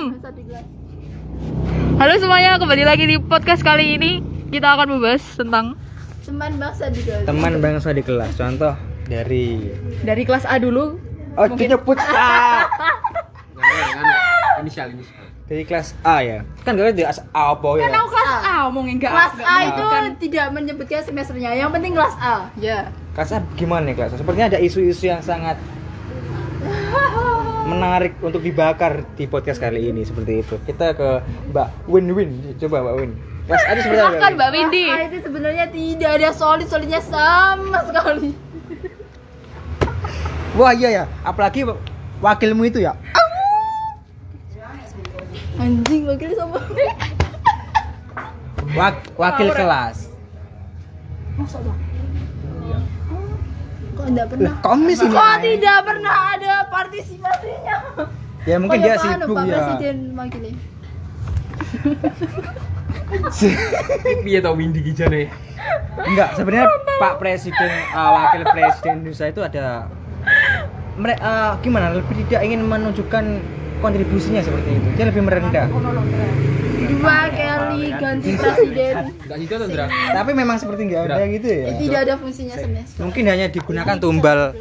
Diam. Halo semuanya, kembali lagi di podcast kali ini kita akan membahas tentang Teman bangsa di kelas. teman bangsa di kelas contoh dari dari kelas A dulu. oh nyebut A inisial inisial dari kelas A ya kan gak ada A apa ya Tahu kelas A ngomongin enggak? Kelas A itu tidak menyebutkan semesternya. Yang penting kelas A. Ya. kelas A gimana nih kelas A sepertinya ada isu-isu yang sangat menarik untuk dibakar di podcast kali ini seperti itu kita ke Mbak Win Win coba Mbak Win kelas A itu seperti apa Silakan Win? Mbak Windy. Kelas A itu sebenarnya tidak ada solid solidnya sama sekali. wah iya ya apalagi wakilmu itu ya Anjing wakil sama. Wak- wakil kelas Masa bang? Kok tidak pernah? komis ini Kok tidak pernah ada partisipasinya? ya mungkin dia Kayak anu, sibuk Pak ya Presiden wakilnya. piye tau Windy kijane Enggak, sebenarnya Pak Presiden, uh, Wakil Presiden Indonesia itu ada mereka gimana? Lebih tidak ingin menunjukkan kontribusinya seperti itu. Dia lebih merendah. Dua kali ganti presiden. Tapi memang seperti nggak ada gitu ya. Tidak ada fungsinya semester. Mungkin hanya digunakan tumbal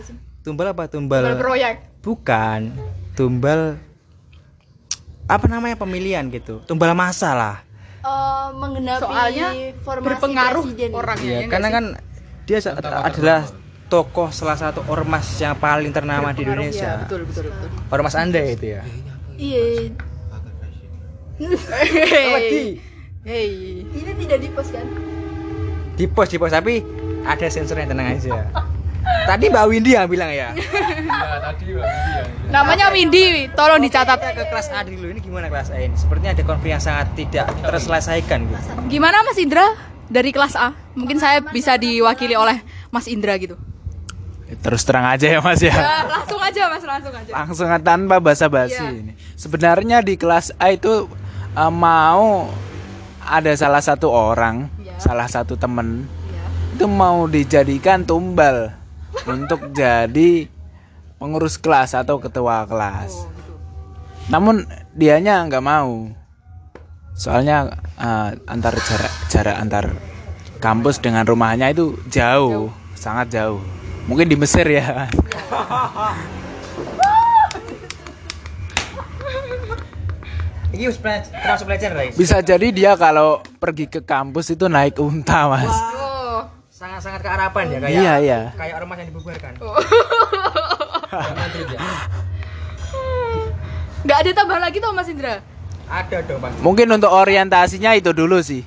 tumbal apa? Tumbal, Proyek. bukan. Tumbal apa namanya pemilihan gitu. Tumbal masa lah. Eh, menggenapi Soalnya formasi berpengaruh presiden. orangnya. Iya, ya karena kan dia adalah tokoh salah satu ormas yang paling ternama di Indonesia. ya, betul betul betul. Ormas Anda itu ya. Iya. Di? Hey. Ini tidak di post kan? di post di post tapi ada sensornya tenang aja tadi Mbak Windy yang bilang ya ya tadi Mbak Windy ya Namanya Windy, tolong dicatat. kita ke kelas A dulu ini gimana kelas A ini sepertinya ada konflik yang sangat tidak terselesaikan gitu Gimana Mas Indra dari kelas A? Mungkin saya bisa diwakili oleh Mas Indra gitu. Terus terang aja ya Mas ya. Ya, langsung aja Mas, langsung aja. Langsung tanpa basa-basi Iya. ini. Sebenarnya di kelas A itu eh, mau ada salah satu orang, Iya. salah satu temen Ya. itu mau dijadikan tumbal untuk jadi pengurus kelas atau ketua kelas. Namun dianya nggak mau. Soalnya eh, antar jarak jarak antar kampus dengan rumahnya itu jauh, sangat jauh. Mungkin di Mesir ya. ini termasuk pelecehan guys Bisa jadi dia kalau pergi ke kampus itu naik unta, Mas. Oh. sangat sangat kearapan ya kayak Iya, iya. kayak ormas yang dibubarkan Nggak ada tambahan lagi tuh Mas Indra. ada dong pak Mungkin untuk orientasinya itu dulu sih.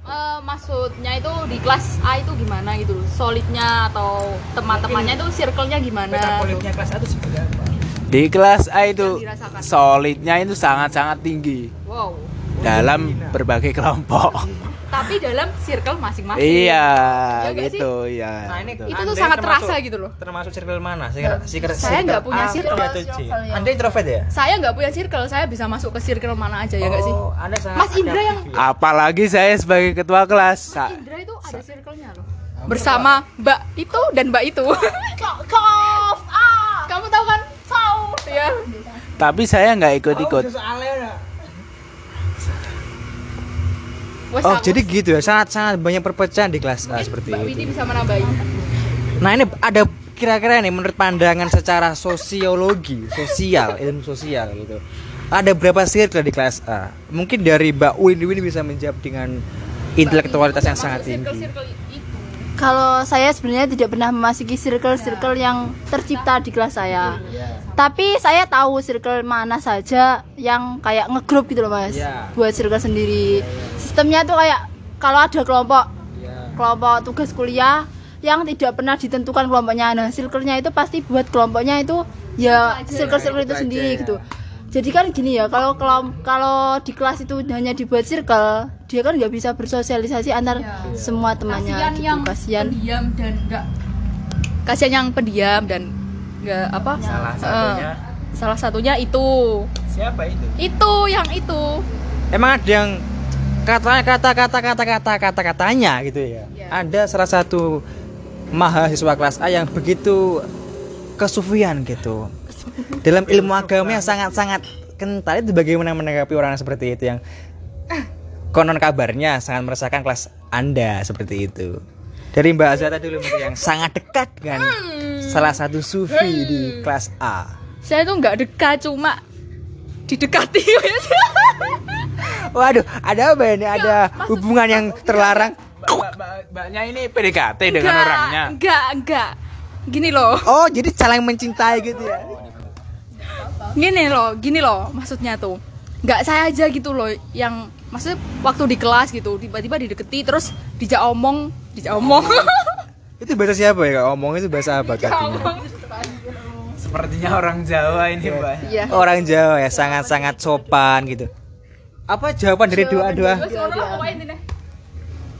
Eh, maksudnya itu di kelas A itu gimana gitu loh? Solidnya atau teman-temannya itu circle-nya gimana metabolisnya kelas A itu seperti apa? Di kelas A itu solidnya itu sangat-sangat tinggi. Wow. Dalam berbagai kelompok. tapi dalam circle masing-masing. Iya, Ya gitu, iya. nah ini itu tuh sangat termasuk- terasa gitu loh. termasuk circle mana? Circle, circle, Saya nggak punya circle. Circle yang- anda introvert ya? Saya nggak punya circle saya bisa masuk ke circle mana aja ya nggak sih? Oh, anda sangat Mas Indra yang- ya? Apalagi saya sebagai ketua kelas. Sa- Indra itu ada circle-nya loh. Bersama Mbak itu dan Mbak itu. Ah. kamu tahu kan? Tahu. Ya Tapi saya nggak ikut-ikut. Oh, soalnya udah. Wes, Oh jadi gitu ya sangat sangat banyak perpecahan di kelas A seperti Mbak itu. bisa menambahi Nah ini ada kira-kira nih menurut pandangan secara sosiologi sosial ilmu sosial gitu. Ada berapa circle di kelas A? Mungkin dari Mbak Win Win bisa menjawab dengan intelektualitas yang sangat tinggi. circle-circle itu Kalau saya sebenarnya tidak pernah memasuki circle-circle yang tercipta di kelas saya. Tapi saya tahu circle mana saja yang kayak ngegrup gitu loh mas. Iya. Buat circle sendiri. Sistemnya tuh kayak kalau ada kelompok kelompok tugas kuliah yang tidak pernah ditentukan kelompoknya. Nah, circle-nya itu pasti buat kelompoknya itu ya circle-circle itu sendiri gitu. Jadi kan gini ya, kalau kelom- kalau di kelas itu hanya dibuat circle, dia kan nggak bisa bersosialisasi antar semua temannya kasihan gitu. yang Kasihan. pendiam dan enggak kasihan yang pendiam dan enggak apa Salah Eh, satunya. salah satunya itu Siapa itu? itu yang itu Emang ada yang katanya kata kata kata kata kata katanya gitu ya. Ya. Ada salah satu mahasiswa kelas A yang begitu kesufian gitu. Dalam ilmu agama yang sangat sangat kental itu bagaimana menanggapi orang seperti itu yang konon kabarnya sangat meresahkan kelas anda seperti itu dari Mbak Azata dulu yang sangat dekat dengan salah satu sufi di kelas A Saya tuh nggak dekat, cuma didekati. waduh ada apa ini ada hubungan yang terlarang Mbak- mbak- Mbaknya ini PDKT dengan Enggak, orangnya. Enggak, enggak. Gini loh. oh jadi saling mencintai gitu ya Gini loh, gini loh maksudnya tuh. Enggak saya aja gitu loh yang maksudnya waktu di kelas gitu tiba-tiba dideketi terus dijak omong, dijak omong. itu bahasa siapa ya kak omong itu bahasa apa katanya Sepertinya orang Jawa ini, Mbak. Iya. orang Jawa ya sangat-sangat sopan gitu apa jawaban dari doa-doa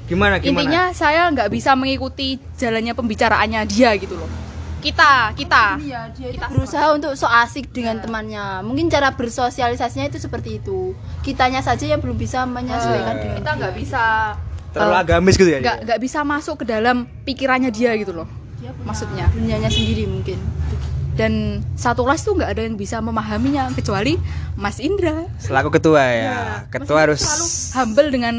gimana gimana Intinya saya nggak bisa mengikuti jalannya pembicaraannya dia gitu loh. Kita, kita. Iya, dia itu berusaha untuk so asik dengan temannya. Mungkin cara bersosialisasinya itu seperti itu. Kitanya saja yang belum bisa menyesuaikan dengan Kita nggak bisa terlalu eh, agamis gitu ya nggak nggak bisa masuk ke dalam pikirannya dia gitu loh. dia punya Maksudnya. dunianya sendiri mungkin. Dan satu kelas tuh nggak ada yang bisa memahaminya kecuali Mas Indra. selaku ketua ya ketua harus Selalu humble dengan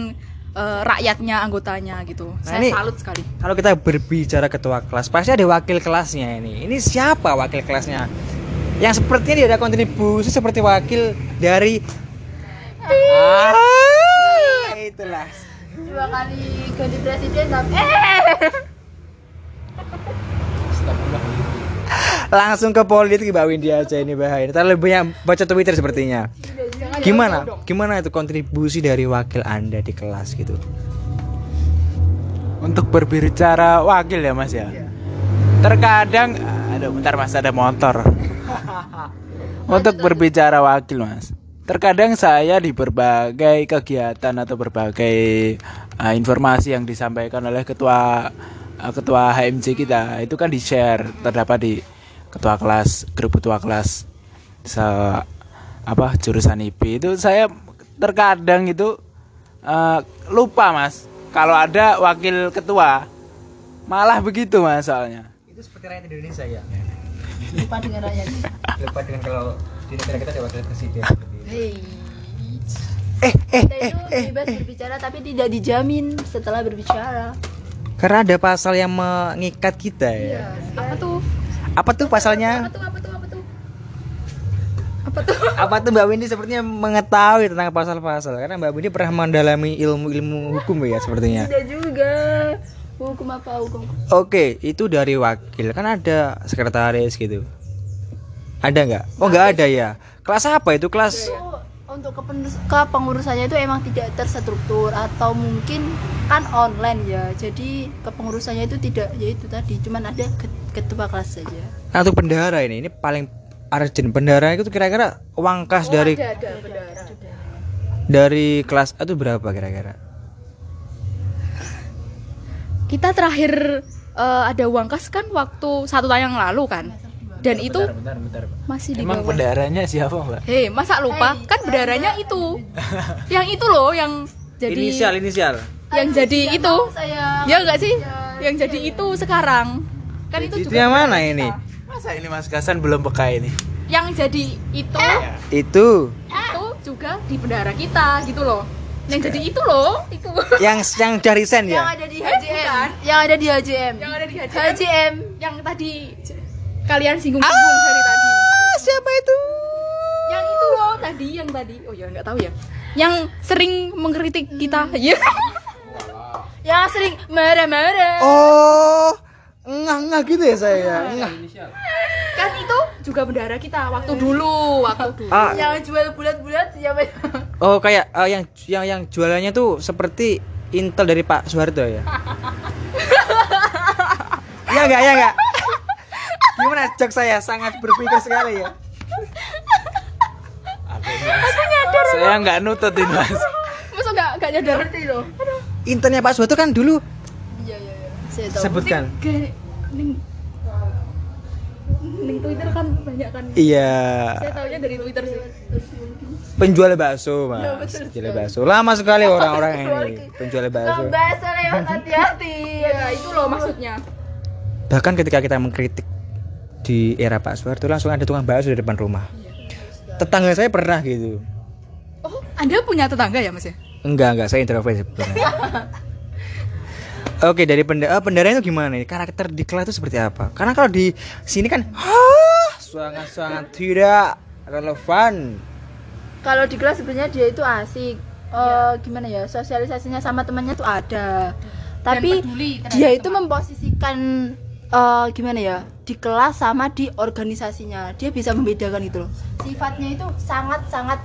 eh, rakyatnya, anggotanya gitu. Nah, Saya ini- salut sekali. kalau kita berbicara ketua kelas pasti ada wakil kelasnya ini. Ini siapa wakil kelasnya? Yang sepertinya dia ada kontribusi seperti wakil dari ah, itulah. Dua kali ganti presiden tapi eh! Langsung ke politik Mbak Windy aja ini bahaya terlalu banyak baca Twitter sepertinya gimana gimana itu kontribusi dari wakil anda di kelas gitu Untuk berbicara wakil ya, Mas ya. Terkadang aduh bentar Mas ada motor. Untuk berbicara wakil, Mas. Terkadang saya di berbagai kegiatan atau berbagai uh, informasi yang disampaikan oleh ketua uh, ketua HMC kita itu kan di-share terdapat di ketua kelas, grup ketua kelas se apa jurusan IP itu saya terkadang itu uh, lupa mas kalau ada wakil ketua malah begitu mas soalnya itu seperti rakyat Indonesia ya lupa dengan rakyat. lupa dengan kalau di negara kita ada wakil presiden Hei. eh eh Kita itu bebas berbicara tapi tidak dijamin setelah berbicara. karena ada pasal yang mengikat kita ya Apa tuh? apa tuh pasalnya Apa tuh? Apa tuh? Apa tuh? Apa tuh? apa tuh Mbak Windy sepertinya mengetahui tentang pasal-pasal karena Mbak Windy pernah mendalami ilmu-ilmu hukum ya sepertinya Tidak juga. Hukum apa hukum? Oke, itu dari wakil kan ada sekretaris gitu. Ada nggak? Oh nggak ada ya. Kelas apa itu kelas? Untuk kepen- kepengurusannya itu emang tidak terstruktur atau mungkin kan online ya. Jadi kepengurusannya itu tidak ya itu tadi cuman ada ke- ketua kelas saja. Nah, untuk bendahara ini, ini paling urgent. Bendahara itu kira-kira uang kas dari ada bendara. dari kelas A itu berapa kira-kira? Kita terakhir eh, ada uang kas kan waktu satu tahun yang lalu kan. Dan itu bentar bentar masih di emang bendaranya siapa mbak Hei, masa lupa? Kan bendaranya itu. yang itu loh yang jadi Inisial, inisial. yang jadi itu. Saya Ya enggak sih? Yang jadi itu sekarang. Kan itu, Itu juga yang mana bendara ini? Masa ini mas Kasan belum peka ini Yang jadi itu Itu itu juga di bendara kita gitu loh. Yang jadi itu loh, itu. yang yang dari sen yang ya. ada di HJM. Yang ada di HJM. yang ada di HJM. HJM. Yang tadi kalian singgung-singgung dari tadi. Ah, siapa itu? Yang itu loh tadi, yang tadi. Oh ya nggak tahu ya. Yang sering mengkritik kita. Iya. Yang sering marah-marah. Oh, ngah-ngah gitu ya saya. ya? Ngah. kan itu juga bendara kita waktu dulu, waktu dulu. Ah, Yang jual bulat-bulat siapa? Oh kayak eh, yang yang yang jualannya tuh seperti Intel dari Pak Soeharto ya? Iya enggak ya enggak? Gimana cek saya sangat berpikir sekali ya. saya nggak nutut ini mas Masa nggak nggak nyadar? Intelnya Pak Soeharto kan dulu Iya iya iya. Saya tahu. Sebutkan. Ning ning Twitter kan banyak kan. Iya. Saya tahunya dari Twitter sih. Penjual bakso mas. Penjual bakso. Lama sekali orang-orang ini penjual bakso. Bahasa lewat hati-hati. Ya itu loh maksudnya. Bahkan ketika kita mengkritik di era Pak Soeharto langsung ada tukang bakso di depan rumah. tetangga saya pernah gitu Oh, Anda punya tetangga ya, Mas ya? enggak enggak saya introvert sebetulnya Oke dari benda ah, bendera itu gimana nih? Karakter di kelas itu seperti apa? Karena kalau di sini kan sangat tidak relevan. kalau di kelas sebenarnya dia itu asik. Eh, gimana ya? Sosialisasinya sama temannya tuh ada. Tapi dia itu memposisikan eh, gimana ya? Di kelas sama di organisasinya. Dia bisa membedakan itu loh. Sifatnya itu sangat sangat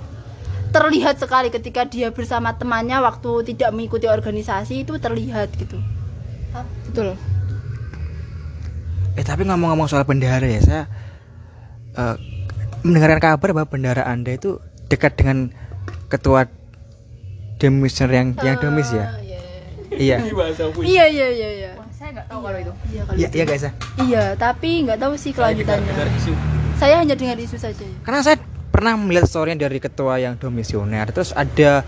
terlihat sekali ketika dia bersama temannya waktu tidak mengikuti organisasi itu terlihat gitu Betul. Eh tapi ngomong-ngomong soal bendera ya saya eh, mendengarkan kabar bahwa bendera anda itu dekat dengan ketua demisner yang yang demis ya. Iya. iya iya iya iya Wah, saya nggak tahu kalau itu. iya kalau Iya itu. iya guys ya. iya tapi nggak tahu sih kelanjutannya saya hanya dengar isu saja ya. Karena saya pernah melihat story dari ketua yang domisioner terus ada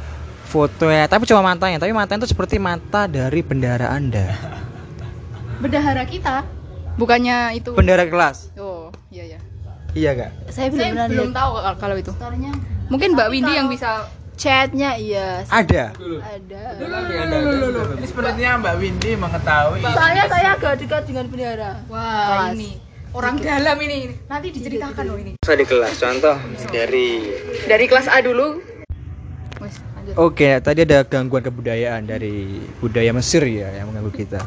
fotonya tapi cuma matanya tapi matanya itu seperti mata dari bendera anda Bendahara kita. Bukannya itu. bendera kelas Oh, iya ya. iya gak saya belum Saya belum tahu kalau- itu. storynya Mungkin Mbak Windy yang bisa chatnya iya ada ada Ini sepertinya Mbak Windy mengetahui. soalnya saya agak dekat dengan bendera Wah, Kelas. ini orang dalam ini. Nanti diceritakan loh ini. saya di kelas contoh dari Dari kelas A dulu. Wes, lanjut. Oke, tadi ada gangguan kebudayaan dari budaya Mesir ya yang mengganggu kita.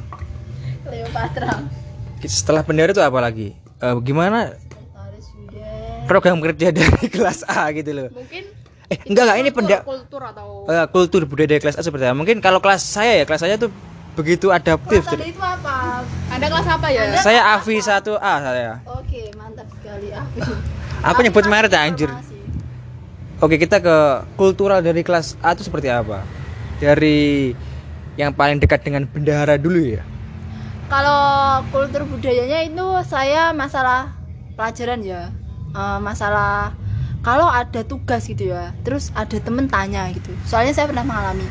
Cleopatra Setelah bendera itu apa lagi? Eh, gimana program kerja dari kelas A gitu loh? Mungkin Eh, enggak enggak ini benda kultur atau eh, kultur budaya dari kelas A seperti apa? Mungkin kalau kelas saya ya, kelas saya tuh begitu adaptif. Tanda itu apa? Anda kelas apa ya? Saya AVI 1A saya. Oke, mantap sekali Afi. Aku nyebut merek anjir. Informasi. Oke, kita ke kultural dari kelas A itu seperti apa? Dari yang paling dekat dengan bendahara dulu ya. Kalau kultur budayanya itu saya masalah pelajaran ya. Eh, masalah kalau ada tugas gitu ya, terus ada temen tanya gitu. Soalnya saya pernah mengalami,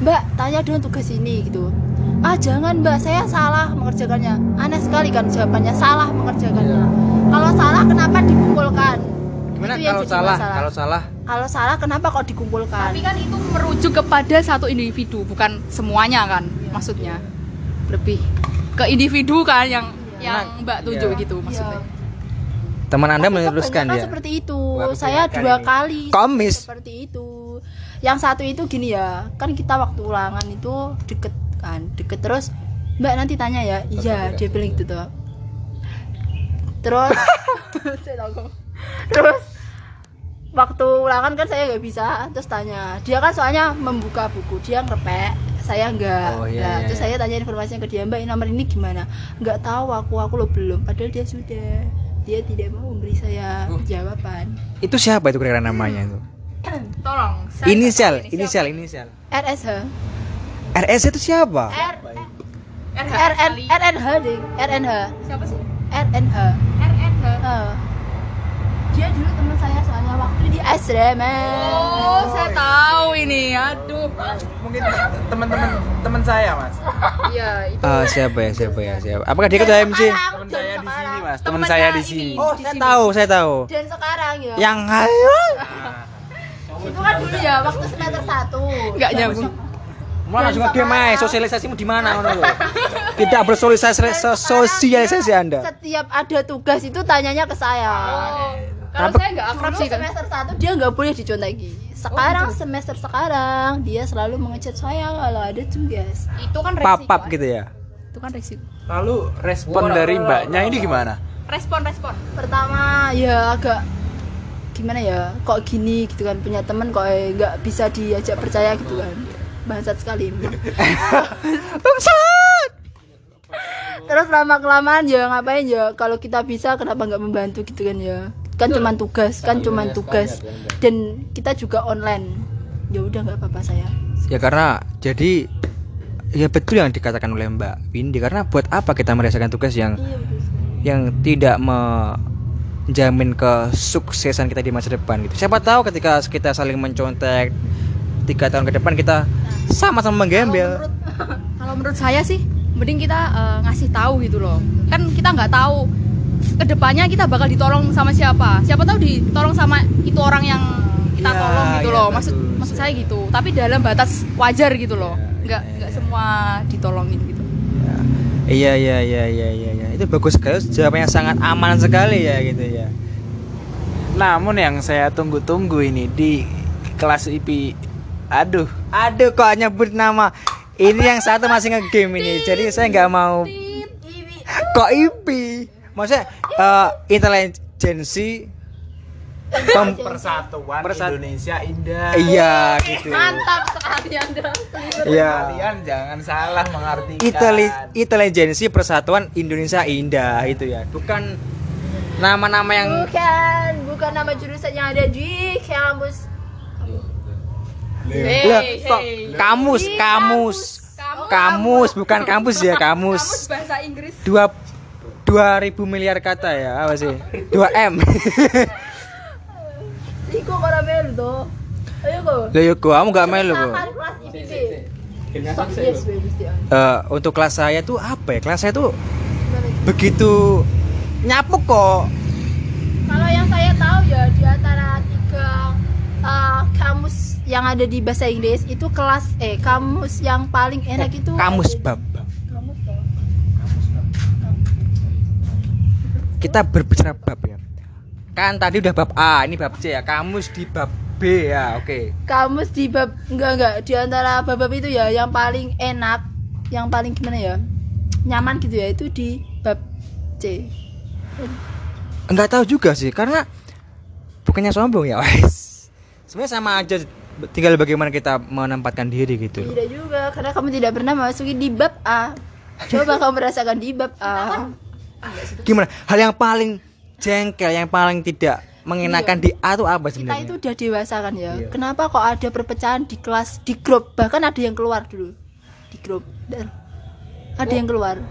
Mbak tanya dong tugas ini gitu. Ah jangan Mbak, saya salah mengerjakannya. Aneh sekali kan jawabannya salah mengerjakannya. Kalau salah kenapa dikumpulkan? Gimana Itu yang kalau jadi salah? masalah. Kalau salah Kalau salah kenapa kok dikumpulkan? Tapi kan itu merujuk kepada satu individu, bukan semuanya kan maksudnya. Lebih ke individu kan yang yang Mbak tuju Iya. gitu maksudnya. teman Anda Tapi meneruskan dia. seperti itu. Wah, saya dua ini. kali Komis. seperti itu. Yang satu itu gini ya, kan kita waktu ulangan itu deket kan, deket terus Mbak nanti tanya ya, iya dia bilang gitu tuh. Terus. terus waktu ulangan kan saya nggak bisa, terus tanya. Dia kan soalnya membuka buku, dia ngerepek, saya enggak. Oh, iya, Nah, iya, terus iya. saya tanya informasinya ke dia, Mbak ini nomor ini gimana? Nggak tahu aku, aku lo belum. Padahal dia sudah. Dia tidak mau memberi saya jawaban. Itu siapa itu kira-kira namanya itu? Tolong. saya Inisial, inisial, inisial. RSH. RS itu siapa? R RH RN kali. RNH deh. RNH. Siapa sih? RNH. RNH. Eh. Dia dulu teman saya soalnya waktu di asrama. Oh, saya tahu ini. Aduh. Mungkin teman-teman teman saya, Mas. Iya, itu. Ah, siapa ya, siapa ya, siapa? Apakah dia ketua MC? Teman saya di sini, Mas. Teman saya di sini. Oh, saya tahu, saya tahu. Dan sekarang ya. Yang ayo. itu kan dulu ya waktu semester 1. Enggak nyambung. Mau langsung ngedem aja, sosialisasimu di mana ngono lho. Tidak bersosialisasi so- sosialisasi Anda. Setiap ada tugas itu tanyanya ke saya. Oh, kalau saya nggak akrab Dulu sih kan. semester 1 dia nggak boleh dicontohi. Sekarang semester sekarang dia selalu mengechat saya kalau ada tugas. Itu kan resiko. Papap gitu ya. Itu kan resiko. Lalu respon dari Mbaknya ini gimana? Respon, respon. pertama ya agak gimana ya kok gini gitu kan punya teman kok eh, nggak bisa diajak percaya gitu kan bangsat sekali Bangsat. terus lama kelamaan ya ngapain ya kalau kita bisa kenapa nggak membantu gitu kan ya kan cuman tugas kan cuman tugas. dan kita juga online. Ya udah nggak apa-apa saya. Ya karena jadi ya betul yang dikatakan oleh Mbak Windy karena buat apa kita merasakan tugas yang iya yang tidak menjamin kesuksesan kita di masa depan gitu. Siapa tahu ketika kita saling mencontek tiga tahun ke depan kita sama-sama menggembel. Kalau menurut saya sih, mending kita eh, ngasih tahu gitu loh. Kan kita nggak tahu ke depannya kita bakal ditolong sama siapa siapa tahu ditolong sama itu orang yang kita Ya, tolong gitu ya, loh maksud bagus. maksud saya gitu tapi dalam batas wajar gitu loh Ya, nggak ya, nggak ya. semua ditolongin gitu Ya. Iya iya iya iya iya iya. Itu bagus sekali jawabannya sangat aman sekali ya gitu ya. Namun yang saya tunggu-tunggu ini di kelas IP Aduh Aduh kok nyebut nama ini yang satu masih ngegame ini jadi saya nggak mau kok IP maksudnya eh, intelijensi pem- Persatuan Persat- Indonesia Indah. Iya gitu. Mantap sekali anda iya. Kalian jangan salah mengartikan. Inteli- intelijensi persatuan Indonesia indah itu ya. Bukan nama-nama yang bukan bukan nama jurusan yang ada di kampus. Lah, kok kamus kamus? kamus bukan kampus ya kamus. Kamus bahasa Inggris. Dua dua ribu miliar kata ya apa sih? dua m. Iko para melu tuh ayo kok. Lah yuk kamu gak melu kok. Eh, untuk kelas saya tuh apa ya? Kelas saya tuh begitu nyapu kok. Kalau yang saya tahu ya di antara tiga uh, kamus yang ada di bahasa Inggris itu kelas eh kamus yang paling enak itu Kamus bab. di- Kamus bab. Kita berbicara bab ya. Kan tadi udah bab A, ini bab C ya. Kamus di bab B ya. Oke. Kamus di bab enggak enggak di antara bab-bab itu ya yang paling enak, yang paling gimana ya? Nyaman gitu ya itu di bab C. Enggak tahu juga sih karena bukannya sombong ya, wes. Sebenarnya sama aja tinggal bagaimana kita menempatkan diri gitu loh. Tidak juga karena kamu tidak pernah masuki di bab A. Coba kamu merasakan di bab A. Gimana? Hal yang paling jengkel, yang paling tidak mengenakan di A tuh apa Kita sebenarnya? itu udah dewasa kan ya. Iya. Kenapa kok ada perpecahan di kelas, di grup, bahkan ada yang keluar dulu di grup. Dan ada yang keluar.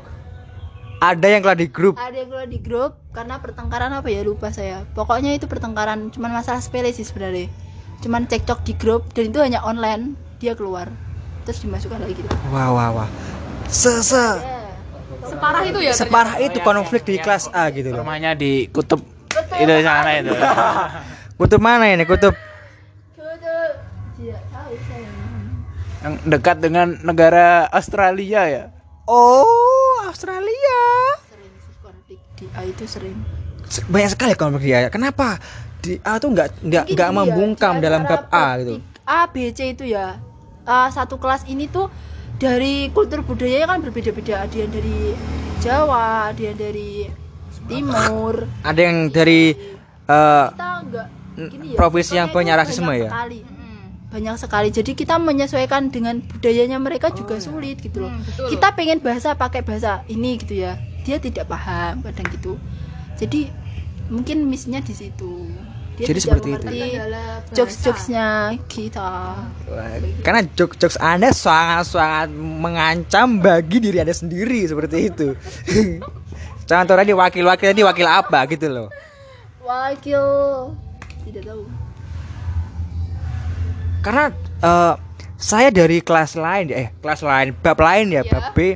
Ada yang keluar di grup. Ada yang keluar di grup karena pertengkaran apa ya lupa saya. Pokoknya itu pertengkaran, cuman masalah sepele sih sebenarnya. Cuman cekcok di grup dan itu hanya online. Dia keluar. Terus dimasukkan lagi gitu. Wah wah wah. Se se separah itu ya separah itu konflik di kelas A gitu loh. Rumahnya di kutub itu sana itu. Kutub mana ini? Kutub Betul. Yang dekat dengan negara Australia ya. Oh, Australia. Sering sih konflik di A itu sering. Se- Banyak sekali konflik dia. Kenapa di A tuh nggak nggak nggak membungkam di dalam bab A gitu. A, B, C itu ya uh, satu kelas ini tuh dari kultur budayanya kan berbeda-beda. Ada yang dari Jawa ada yang dari Timur. Ada yang dari eh, kita enggak gini ya provinsi yang itu rasisme banyak ya? sekali. banyak sekali. Jadi kita menyesuaikan dengan budayanya mereka Oh, juga iya. sulit gitu loh. Hmm, betul. kita pengen bahasa pakai bahasa ini gitu ya. Dia tidak paham kadang gitu. Jadi mungkin missnya di situ dia Jadi seperti itu. jokes-jokesnya kita karena jokes-jokes Anda sangat-sangat mengancam bagi diri Anda sendiri seperti itu. Contohnya di wakil-wakil ini wakil apa gitu loh. wakil tidak tahu Karena eh, saya dari kelas lain eh kelas lain bab lain ya, bab B eh,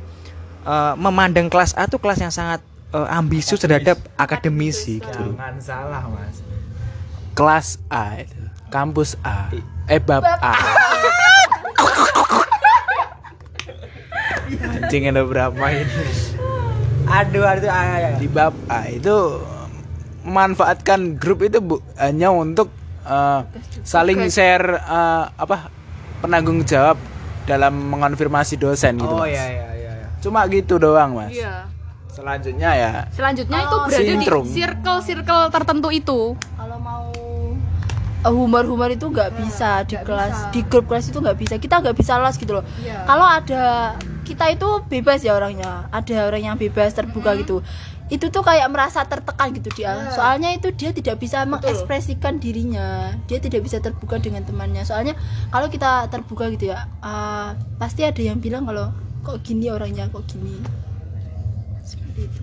memandang kelas A tuh kelas yang sangat eh, ambisius terhadap akademisi gitu. Jangan salah, Mas. Kelas A itu. Kampus A. Eh bab A. Anjing ada berapa ini? Aduh, aduh, aduh. Di bab A itu memanfaatkan grup itu bu, hanya untuk eh, saling share eh, apa penanggung jawab dalam mengonfirmasi dosen gitu. Oh Mas. ya ya ya. ya. Cuma gitu doang, Mas. iya Selanjutnya ya selanjutnya itu berada di Sintrung. circle-circle tertentu itu uh, humor-humor itu nggak bisa di kelas di grup kelas itu nggak bisa. Kita nggak bisa los gitu loh. Iya. kalau ada kita itu bebas ya orangnya. Ada orang yang bebas terbuka gitu. Itu tuh kayak merasa tertekan gitu dia. Soalnya itu dia tidak bisa mengekspresikan dirinya. Dia tidak bisa terbuka dengan temannya. Soalnya kalau kita terbuka gitu ya uh, pasti ada yang bilang kalau kok gini orangnya kok gini. Seperti itu.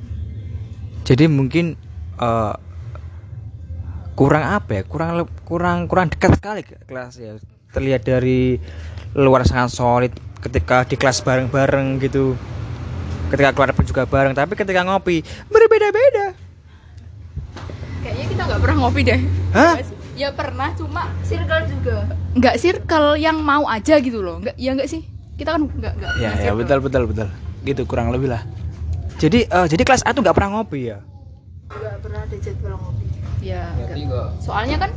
Jadi mungkin eh, kurang apa ya? Kurang kurang kurang dekat sekali ke kelas ya. Terlihat dari luar sangat solid ketika di kelas bareng-bareng gitu. Ketika keluar pun juga bareng, tapi ketika ngopi berbeda-beda. nggak pernah ngopi deh Hah? ya pernah cuma circle juga nggak circle yang mau aja gitu loh nggak ya nggak sih kita kan nggak nggak Ya, ya circle. betul betul betul. Gitu kurang lebih lah. Jadi eh, jadi kelas A tuh nggak pernah ngopi ya? nggak pernah ada jadwal ngopi ya Berarti nggak. kok soalnya kan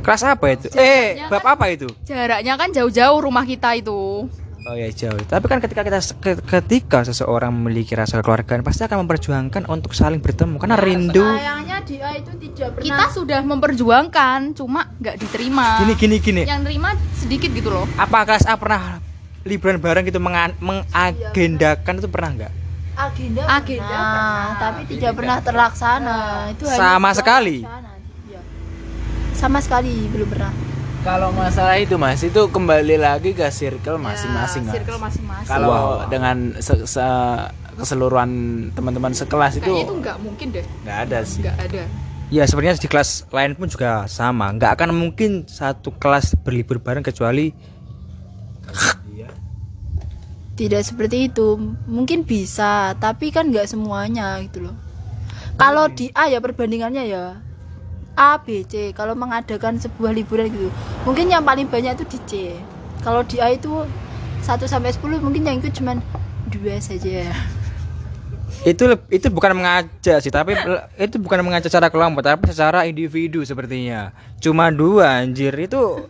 Kelas apa itu? Eh, bab kan- apa itu? jaraknya kan jauh-jauh rumah kita itu Oh ya jauh. Tapi kan ketika kita ke- ketika seseorang memiliki rasa keluargaan pasti akan memperjuangkan untuk saling bertemu karena rindu. sayangnya dia itu tidak pernah kita sudah memperjuangkan cuma nggak diterima Gini gini gini. yang terima sedikit gitu loh Apa kelas A pernah liburan bareng gitu menga- mengagendakan itu pernah nggak? Agenda Agenda pernah, pernah. tapi tidak pernah terlaksana itu hanya Sama sekali? Iya. sama sekali belum pernah Kalau masalah itu Mas, itu kembali lagi ke circle masing-masing Mas. Ya, circle masing-masing Kalau Wow. dengan se- se- keseluruhan teman-teman sekelas kayaknya itu itu nggak mungkin deh nggak ada sih. nggak ada Ya sebenarnya di kelas lain pun juga sama. Nggak akan mungkin satu kelas berlibur bareng kecuali tidak seperti itu. Mungkin bisa tapi kan nggak semuanya gitu loh. Kalau di A ya perbandingannya ya. A B C. Kalau mengadakan sebuah liburan gitu. Mungkin yang paling banyak itu di C. Kalau di A itu 1 sampai 10 mungkin yang ikut cuman dua saja. Itu itu bukan mengajak sih tapi itu bukan mengajak secara kelompok tapi secara individu sepertinya. Cuma dua anjir. Itu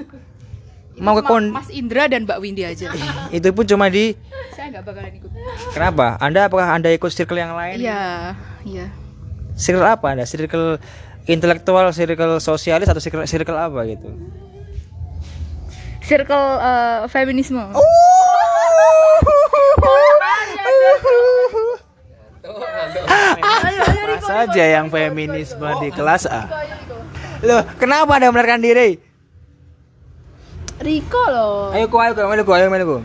mau ke kon Mas Indra dan Mbak Windy aja itu pun cuma di saya nggak bakalan ikut kenapa anda apakah anda ikut circle yang lain iya iya circle apa anda circle intelektual circle sosialis atau circle circle apa gitu circle eh, feminisme Apa saja yang feminisme di kelas A. loh kenapa anda menerkan diri Riko loh. Ayo kok ayo kok ayo kok ayo kok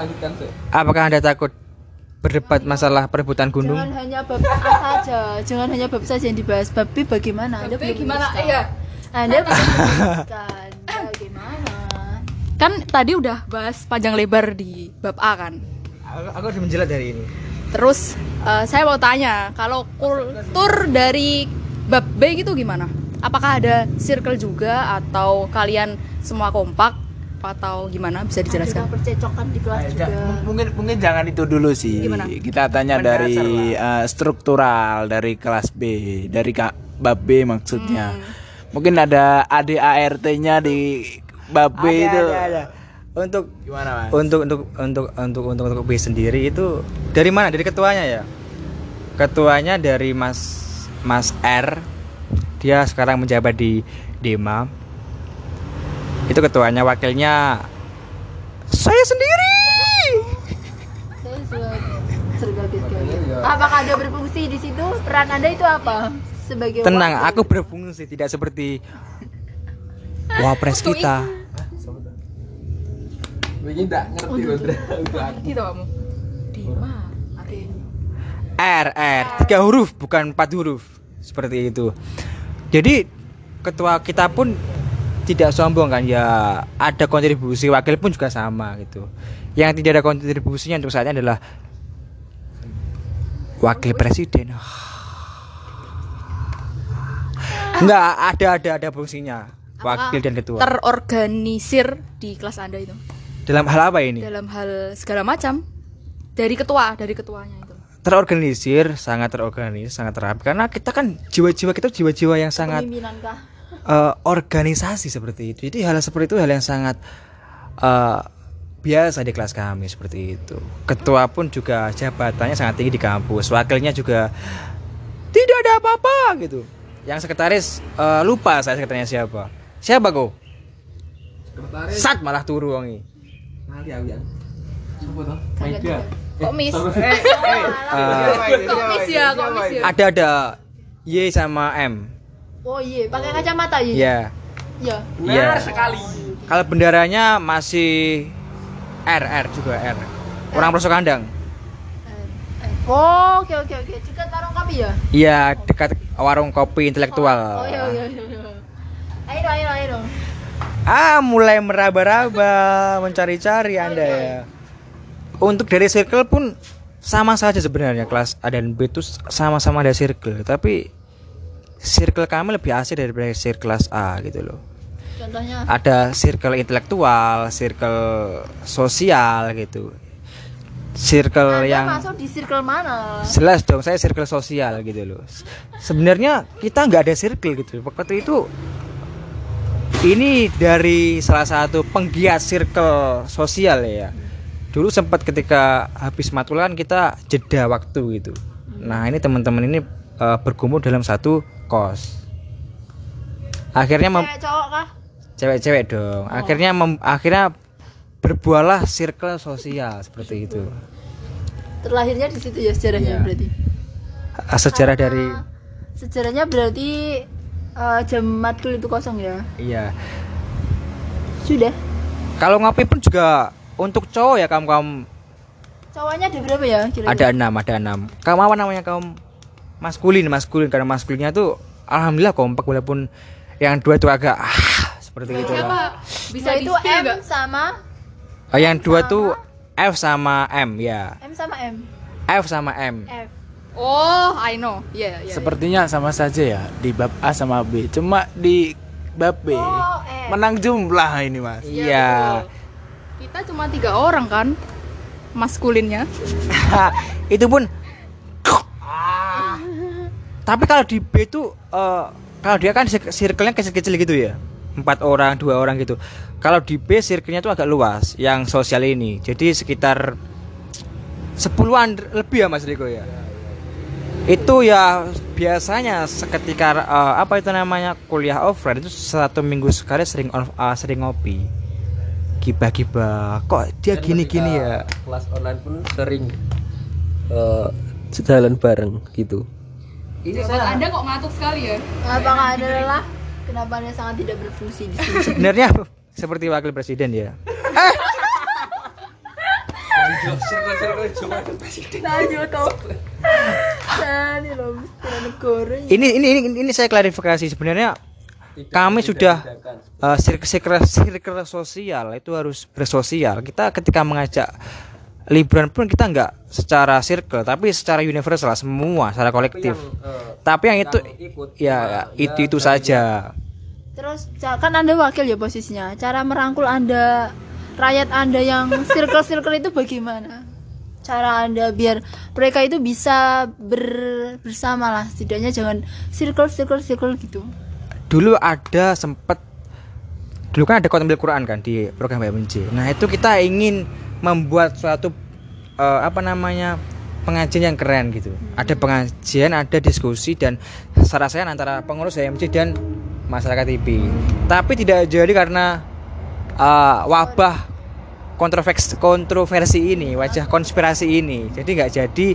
lanjutkan sih? apakah anda takut berdebat masalah perebutan gunung? Jangan hanya bab A saja. Jangan hanya bab saja yang dibahas. Bab B bagaimana? Anda belum gimana? iya. Anda belum bagaimana? Kan tadi udah bahas panjang lebar di bab A kan? Aku, aku harus menjelat dari ini. Terus eh, saya mau tanya kalau kultur dari bab B gitu gimana apakah ada circle juga atau kalian semua kompak atau gimana bisa dijelaskan percecokan di kelas Ja- juga mungkin mungkin jangan itu dulu sih. Gimana? Kita tanya dari eh, struktural dari kelas B, dari ka- bab B maksudnya. Hmm. Mungkin ada ADART-nya di bab B itu. untuk Gimana, Mas? untuk untuk untuk untuk untuk untuk B sendiri itu dari mana dari ketuanya ya ketuanya dari Mas Mas R dia sekarang menjabat di Dema. Itu ketuanya wakilnya saya sendiri. Saya terkaget apakah anda berfungsi di situ? Peran anda itu apa? Sebagai tenang wakil? aku berfungsi tidak seperti wapres kita. Begini enggak ngerti loh, Dra. Udah. gitu kamu Dima R R tiga huruf bukan empat huruf. Seperti itu jadi ketua kita pun tidak sombong kan ya ada kontribusi wakil pun juga sama gitu. Yang tidak ada kontribusinya untuk saatnya adalah wakil presiden. Enggak ada ada ada fungsinya. Wakil dan ketua. terorganisir di kelas anda itu? Dalam hal apa ini? Dalam hal segala macam. Dari ketua dari ketuanya itu terorganisir sangat terorganisir sangat terapi karena kita kan jiwa-jiwa kita jiwa-jiwa yang sangat eh, organisasi seperti itu. Jadi hal seperti itu hal yang sangat eh, biasa di kelas kami seperti itu. Ketua pun juga jabatannya sangat tinggi di kampus. Wakilnya juga tidak ada apa-apa gitu. Yang sekretaris eh, lupa saya sekretarnya siapa. Siapa kok? Sekretaris. Sat malah turu wangi. Nanti aku yang. Siapa toh? Mega. kok miss Eh, kok miss ya kok miss ya ada ada Y sama M. Oh iya, pakai kacamata ya? Iya. Iya. Iya. Kalau bendaranya masih R R juga R. Orang pelosok kandang. Oh, oke oke oke. Dekat warung kopi ya? Iya, dekat warung kopi intelektual. Oh iya iya iya. iya. Ayo ayo ayo. Ah, mulai meraba-raba, mencari-cari Anda ya. Untuk dari circle pun sama saja sebenarnya kelas A dan B itu sama-sama ada circle, tapi circle kami lebih asik daripada circle kelas A gitu loh. Contohnya? Ada circle intelektual circle sosial gitu. Circle anda yang masuk di circle mana? Jelas dong saya circle sosial gitu loh. Sebenarnya kita nggak ada circle gitu waktu itu ini dari salah satu penggiat circle sosial ya dulu sempat ketika habis matkul kan kita jeda waktu gitu. Nah ini teman-teman ini eh, bergumul dalam satu kos. Akhirnya mem- cewek cowok kah? Cewek-cewek dong. Akhirnya mem- akhirnya berbuahlah circle sosial seperti itu. Terlahirnya di situ ya sejarahnya Iya. berarti? Ah, sejarah dari sejarahnya berarti eh, jam matkul itu kosong ya? Iya. Sudah. Kalau ngopi pun juga untuk cowok ya kaum kaum cowoknya ada berapa ya kira-kira ada enam ada enam kaum apa namanya kaum maskulin maskulin karena maskulinnya tuh alhamdulillah kompak walaupun yang dua itu agak ah seperti itu lah. Siapa? Bisa Nah, itu M nggak? sama Oh, yang dua tuh F sama M ya M sama M F sama M F Oh, I know. Iya, iya. Sepertinya sama saja ya di bab A sama B. Cuma di bab B Oh, eh. menang jumlah ini mas. iya Kita cuma tiga orang kan? Maskulinnya. itu pun tapi kalau di B itu eh, kalau dia kan cir- circle-nya kecil-kecil gitu ya? Empat orang dua orang gitu. Kalau di B circle-nya tuh agak luas yang sosial ini. Jadi sekitar sepuluhan lebih ya Mas Riko ya? Itu ya biasanya seketika eh, apa itu namanya kuliah offline itu satu minggu sekali sering eh, sering ngopi gibah-gibah. Kok dia gini-gini ya? kelas online pun sering eh, jalan bareng gitu. Ini Buat Anda kok ngantuk sekali ya? apakah ada lelah? Kenapa anda sangat tidak berfungsi di sini? Sebenarnya seperti wakil presiden ya. Mesti negara ini ini ini, ini saya klarifikasi. Sebenarnya kami sudah uh, circle, circle, circle sosial itu harus bersosial. Kita ketika mengajak liburan pun kita nggak secara circle tapi secara universal semua secara kolektif. tapi yang itu ya itu itu saja. terus kan anda wakil ya posisinya. Cara merangkul anda rakyat anda yang circle circle itu bagaimana? Cara anda biar mereka itu bisa ber- bersama lah setidaknya jangan circle circle circle gitu dulu ada sempet dulu kan ada konten Quran kan di program BMJ. Nah itu kita ingin membuat suatu eh, apa namanya pengajian yang keren gitu. Ada pengajian, ada diskusi dan sarasehan antara pengurus BMJ dan masyarakat IP. Tapi tidak jadi karena eh, wabah kontroversi kontroversi ini, wajah konspirasi ini. Jadi nggak jadi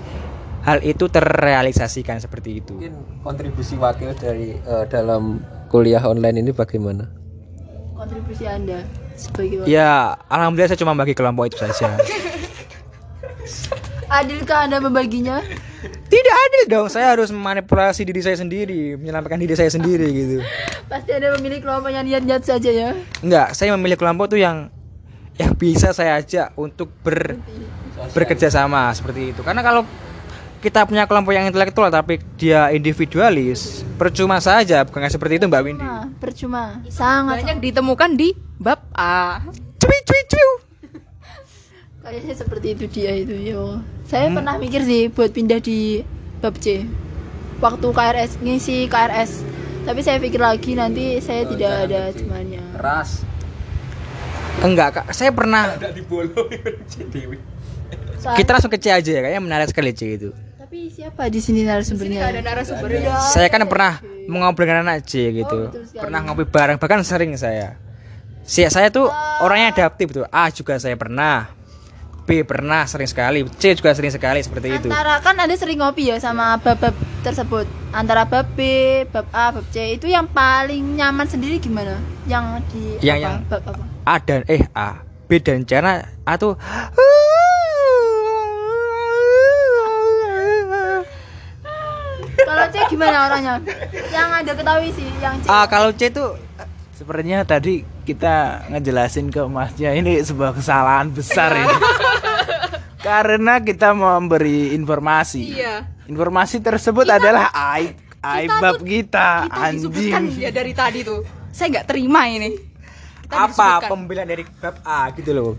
hal itu terrealisasikan seperti itu. mungkin kontribusi wakil dari eh, dalam kuliah online ini bagaimana kontribusi anda sebagai Ya, alhamdulillah saya cuma bagi kelompok itu saja. adilkah anda membaginya Tidak adil dong, saya harus memanipulasi diri saya sendiri, menyelamatkan diri saya sendiri gitu. pasti anda memilih kelompok yang niat-niat saja ya Enggak, saya memilih kelompok tuh yang yang bisa saya ajak untuk ber bekerja sama seperti itu. Karena kalau kita punya kelompok yang intelektual tapi dia individualis, percuma saja, bukan seperti itu Mbak Windy. Percuma sangat Banyak ditemukan di bab A. Cuy cuy cuy. kayaknya seperti itu dia itu yo saya pernah mikir sih buat pindah di bab C waktu KRS ngisi KRS tapi saya pikir lagi nanti saya tidak ada temannya keras Enggak, Kak. Saya pernah kita langsung ke C aja ya, kayaknya menarik sekali C itu. Tapi siapa di sini narasumbernya Nggak ada narasumbernya. Saya kan pernah mengobrol dengan anak C gitu. sekali. pernah ngopi bareng, bahkan sering saya. Si saya tuh orangnya adaptif tuh. A juga saya pernah. B pernah sering sekali. C juga sering sekali seperti itu. antara kan ada sering ngopi ya sama bab-bab tersebut antara bab B bab A bab C itu yang paling nyaman sendiri gimana yang di Yang- apa? yang- bab apa A dan eh A, B dan C karena A tuh kalau C gimana orangnya yang ada ketahui sih yang C A kalau C tuh Sepertinya tadi kita ngejelasin ke masnya ini sebuah kesalahan besar ini. Karena kita memberi informasi. Iya. Informasi tersebut adalah aib Aibab tuh- kita, kita anjing. disudutkan ya dari tadi tuh. Saya nggak terima ini. Kita Apa disudutkan. pembelaan dari bab A gitu loh.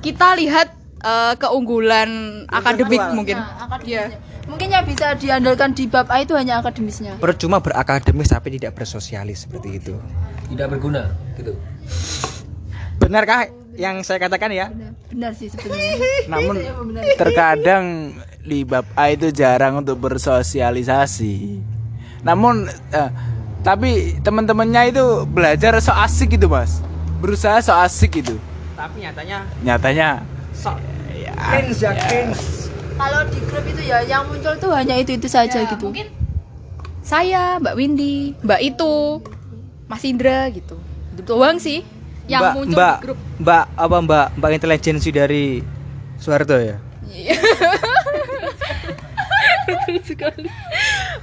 Kita lihat eh, keunggulan akademik mungkin. Nah, akademisnya. Iya. Mungkin yang bisa diandalkan di bab A itu hanya akademisnya. Percuma berakademis tapi tidak bersosialis seperti itu. Tidak berguna gitu. Benarkah yang saya katakan ya? Benar, benar sih sebenarnya. Namun benar. terkadang di bab A itu jarang untuk bersosialisasi. Namun eh, tapi teman-temannya itu belajar so asik gitu mas, berusaha so asik gitu. Tapi nyatanya Nyatanya sok ya, cringe ya cringe. Kalau di grup itu ya yang muncul tuh hanya itu-itu saja Ya, gitu. Mungkin saya, Mbak Windy, Mbak itu, Mas Indra gitu. Itu doang sih yang mbak, muncul mbak, di grup. mbak apa mbak mbak intelijensi dari Soeharto ya? Iya. Betul sekali.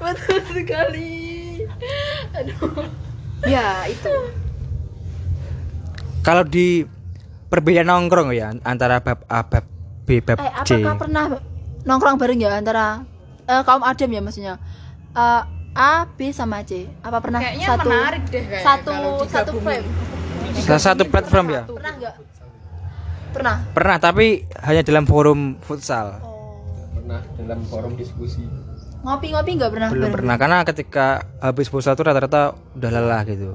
Betul sekali. Aduh. Ya, itu. Kalau di perbedaan nongkrong ya antara bab A bab B bab Eh, C. apakah pernah nongkrong bareng ya antara eh, kaum adem ya maksudnya? Eh, A, B sama C. Apa pernah Kayaknya satu menarik deh kayaknya satu satu frame? Salah satu platform ya? Pernah nggak? Pernah. Pernah tapi hanya dalam forum futsal. Pernah dalam forum diskusi. Ngopi-ngopi nggak pernah? Belum bareng? pernah karena ketika habis futsal tuh rata-rata udah lelah gitu.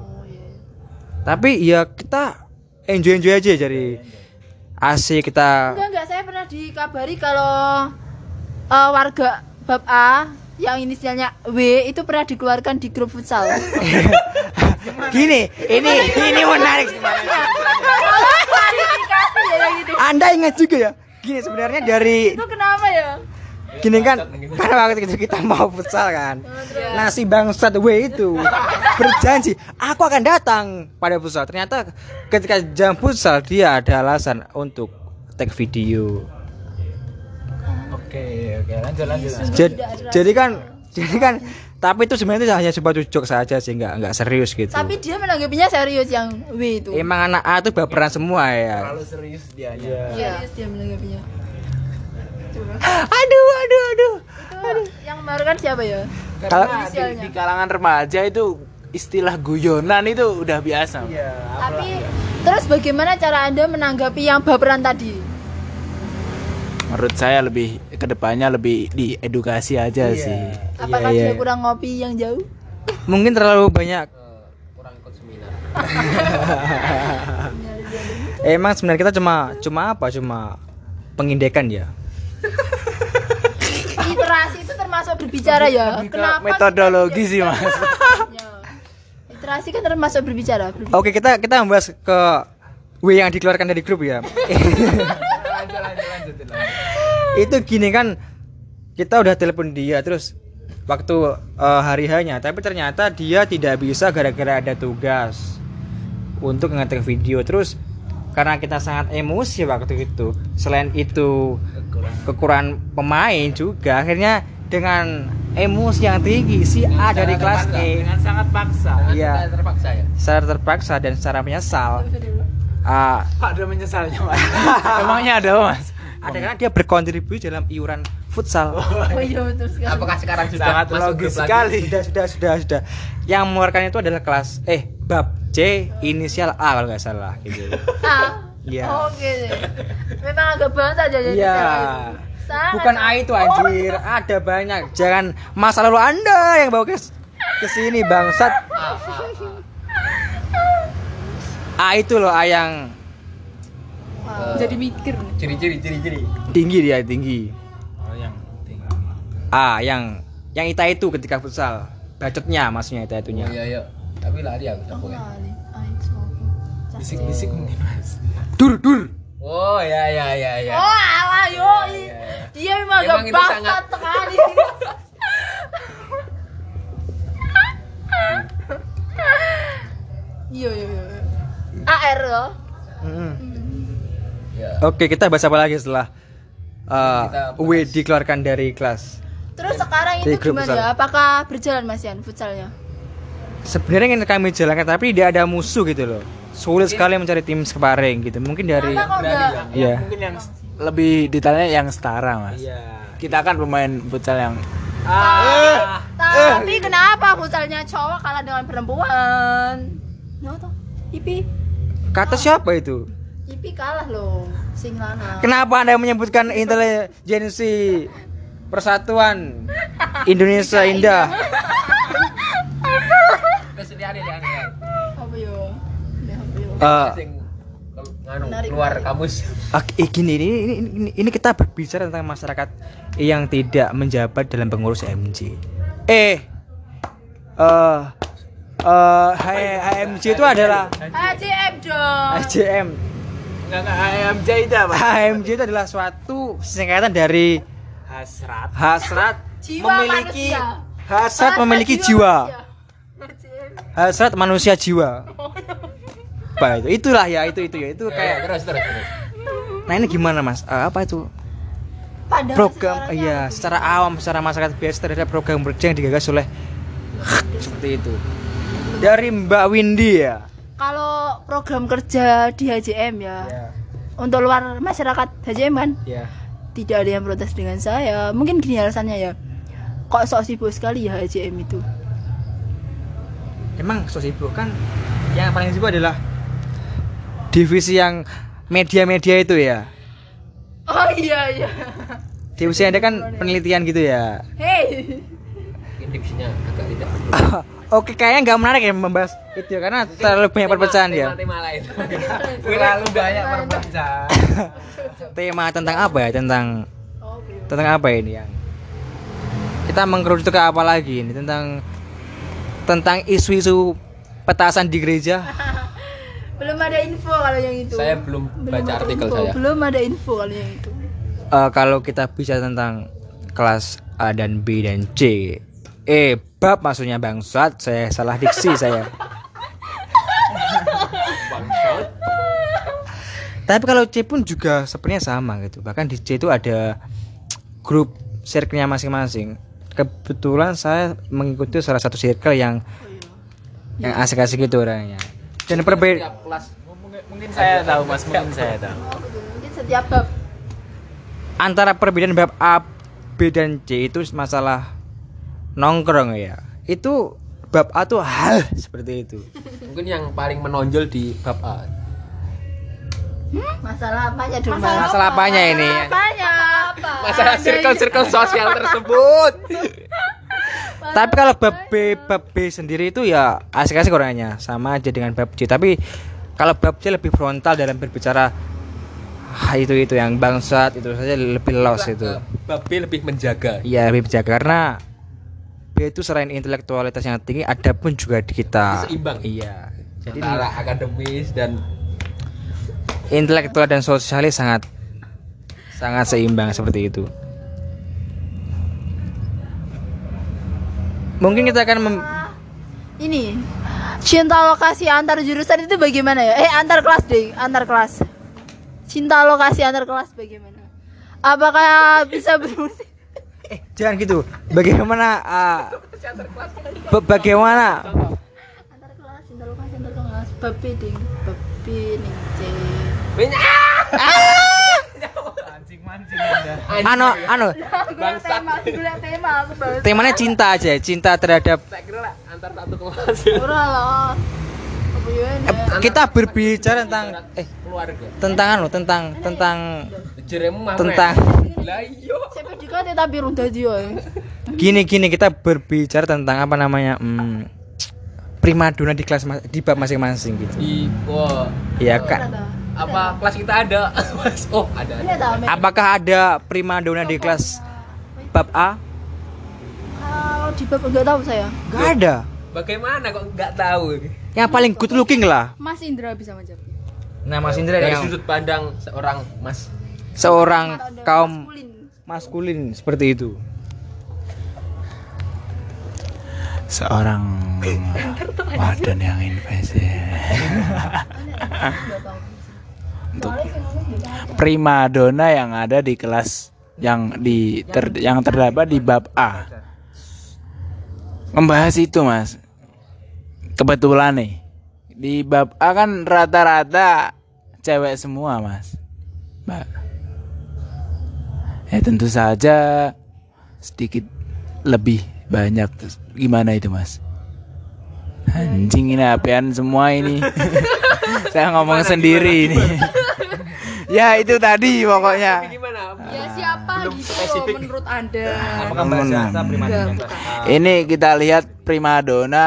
Tapi ya kita enjoy enjoy aja jadi asik kita Enggak enggak, saya pernah dikabari kalau eh, warga bab A yang inisialnya W itu pernah dikeluarkan di grup futsal. gini ini ini menarik ya gitu. anda ingat juga ya gini sebenarnya dari Itu kenapa ya? Gini kan karena waktu itu kita mau futsal kan. Nah si bangsat W itu. Berjanji aku akan datang pada futsal. Ternyata ketika jam futsal dia ada alasan untuk take video. Oke oke. Lanjut lanjut. jadi, jadi kan jadi kan tapi itu sebenarnya itu hanya sebuah jok saja sih nggak nggak serius gitu. Tapi dia menanggapinya serius yang W itu. emang anak A itu baperan semua ya. Terlalu serius dia Serius dia menanggapinya. Aduh aduh aduh Itu yang kemarin siapa ya? Karena di, di kalangan remaja itu istilah guyonan itu udah biasa. Tapi terus bagaimana cara Anda menanggapi yang baperan tadi? Menurut saya lebih ke depannya lebih diedukasi aja sih. Apakah iya. dia kurang ngopi yang jauh? mungkin terlalu banyak Kurang ikut seminar. emang sebenarnya kita cuma cuma apa cuma pengindekan ya Literasi itu termasuk berbicara ya. Kenapa? Metodologi sih mas. Ya. Literasi kan termasuk berbicara. berbicara. oke kita kita membahas ke W yang dikeluarkan dari grup ya itu gini kan kita udah telepon dia terus waktu eh, hari hanya tapi ternyata dia tidak bisa gara-gara ada tugas untuk ngetik video terus karena kita sangat emosi waktu itu selain itu kekurangan pemain juga akhirnya dengan emosi yang tinggi si A dari kelas E Dengan sangat paksa. Iya. terpaksa ya. secara terpaksa dan secara menyesal ah, Ada menyesalnya mas. Emangnya ada mas? ada karena dia berkontribusi dalam iuran futsal Oh iya betul sekali. Apakah sekarang sudah Sangat masuk logis sekali. sudah sudah sudah sudah yang mengeluarkan itu adalah kelas eh bab C inisial A kalau nggak salah gitu A. Iya. Oh, Oke. Memang agak banget aja jadi Iya. Sangat. Bukan A itu anjir, ada banyak. Jangan masa lalu Anda yang bawa ke ke sini bangsat. A itu loh A yang Jadi mikir. Ciri-ciri ciri-ciri. tinggi dia tinggi. Oh yang tinggi. A yang yang Ita itu ketika futsal. Bacotnya maksudnya Ita Oh itunya. iya iya. Tapi lari aku capek. ya. Kali. Bisik-bisik mungkin mas. Dur dur. Oh ya ya ya ya. Oh, alah yo. Dia memang agak bangsat sangat- sekali. Iya, iya, iya. AR loh. Mm. Ya. Oke, kita bahas apa lagi setelah uh, Kita W dikeluarkan dari kelas? Terus sekarang itu gimana futsal. ya? Apakah berjalan Mas Yan futsalnya? Sebenarnya ingin kami jalankan tapi tidak ada musuh gitu loh. Sulit sekali mencari tim sparring gitu. Mungkin dari enggak? Iya. Mungkin yang lebih detailnya yang setara mas. Iya. Kita kan pemain futsal yang Tahu. Tapi kenapa misalnya cowok kalah dengan perempuan? No toh. Ipi, Kata siapa itu? Ipi kalah loh. Sing lanang. Kenapa Anda menyebutkan intelijensi persatuan Indonesia Indah? Yo? Nganu Menarik keluar kamus. eh, gini ini, ini, ini, ini kita berbicara tentang masyarakat yang tidak menjabat dalam pengurus HMJ. Eh, eh, eh, H- HMJ itu adalah HCM dong. HJM. Enggak enggak HMJ itu apa? HMJ itu adalah suatu singkatan dari Hasrat. hasrat Jiwa memiliki manusia. hasrat memiliki jiwa. manusia. HCM. Hasrat manusia jiwa. Apa itu? Itulah ya, itu itu ya. Itu Kayak kayak terus terus terus. Nah, ini gimana, Mas? Eh, apa itu? Pandangan Program iya, secara awam, secara masyarakat biasa terhadap program kerja yang digagas oleh seperti itu. Dari Mbak Windy ya. Kalau program kerja di HJM ya, untuk luar masyarakat HJM kan Ya. tidak ada yang protes dengan saya. Mungkin gini alasannya ya. Kok sok sibuk sekali ya HJM itu? Emang so sibuk kan yang paling sibuk adalah divisi yang media-media itu ya. Oh iya iya. Divisi Anda kan penelitian gitu ya. Hey. Mungkin divisinya agak tidak. Oke, kayaknya nggak menarik ya membahas itu ya, karena terlalu banyak perpecahan ya. Tema lain. Terlalu banyak perpecahan. Tema tentang apa ya? Tentang tentang apa ini yang kita mengkerucut ke apa lagi ini tentang tentang isu-isu petasan di gereja. Belum ada info kalau yang itu. Saya belum baca ada artikel info. saya. Belum ada info kalau yang itu. Eh, kalau kita bicara tentang kelas A dan B dan C, eh bab maksudnya bangsat, saya salah diksi saya. Tapi kalau C pun juga sebenarnya sama gitu. Bahkan di C itu ada grup circle-nya masing-masing. Kebetulan saya mengikuti salah satu circle yang yang asik-asik gitu orangnya. Dan perbedaan kelas Mungkin, saya tahu Mas, mungkin saya tahu. Mungkin setiap bab antara perbedaan bab A, B dan C itu masalah nongkrong ya. Itu bab A tuh hal seperti itu. mungkin yang paling menonjol di bab A. masalah apanya dong? Masalah apanya ini? Apanya? Apa? Masalah circle-circle sosial tersebut. Tapi kalau bab B, bab B sendiri itu ya asik-asik orangnya, sama aja dengan bab C. Tapi kalau bab C lebih frontal dalam berbicara ah, itu itu yang bangsat itu saja lebih los itu. Bab B lebih menjaga. Iya lebih jaga karena B itu selain intelektualitas yang tinggi, ada pun juga di kita. Seimbang. Iya. Jadi Antara akademis dan intelektual dan sosialis sangat sangat seimbang seperti itu. Mungkin kita akan mem- Ini cinta lokasi antar jurusan itu bagaimana ya? Eh antar kelas deh, antar kelas. Cinta lokasi antar kelas bagaimana? Apakah bisa bermusik? eh jangan gitu. Bagaimana ah, ba- bagaimana Antar kelas, cinta lokasi antar kelas. Babi ding, babi ning C. Mancing-mancing Anda. anu anu Bangsat. Tema, gula tema aku bahas. temanya cinta aja, cinta terhadap Tak kira lah antar satu kelas. Ora. Apa ya? eh, kita berbicara tentang eh keluarga. tentang anu tentang tentang Jeremu mah. tentang Lah iya. Siapa juga tapi runda dia. gini gini kita berbicara tentang apa namanya hmm, primadona di kelas di bab masing-masing gitu. Di wah, Ya kan. Apa kelas kita ada? Mas, oh, ada. Tahu Mek. Apakah ada primadona di kelas bab A? Kalau di bab enggak tahu saya. Gak ada. Bagaimana kok nggak tahu? Yang paling good looking lah. Mas Indra bisa menjawabnya. Nah, Mas Indra Dari yang sudut pandang seorang Mas seorang kaum Maskulin. maskulin seperti itu. Seorang wadan yang invasi. Untuk primadona yang ada di kelas yang di ter- yang terdapat di bab A. Membahas itu, Mas. Kebetulan nih. Di bab A kan rata-rata cewek semua, Mas. Mbak. Ya tentu saja sedikit lebih banyak gimana itu mas anjing ini apian semua ini saya ngomong sendiri ini ya itu tadi pokoknya. Ya siapa gitu loh menurut anda? Apakah Mbak Zahra prima donna Enggak, kelas A? ini kita lihat primadona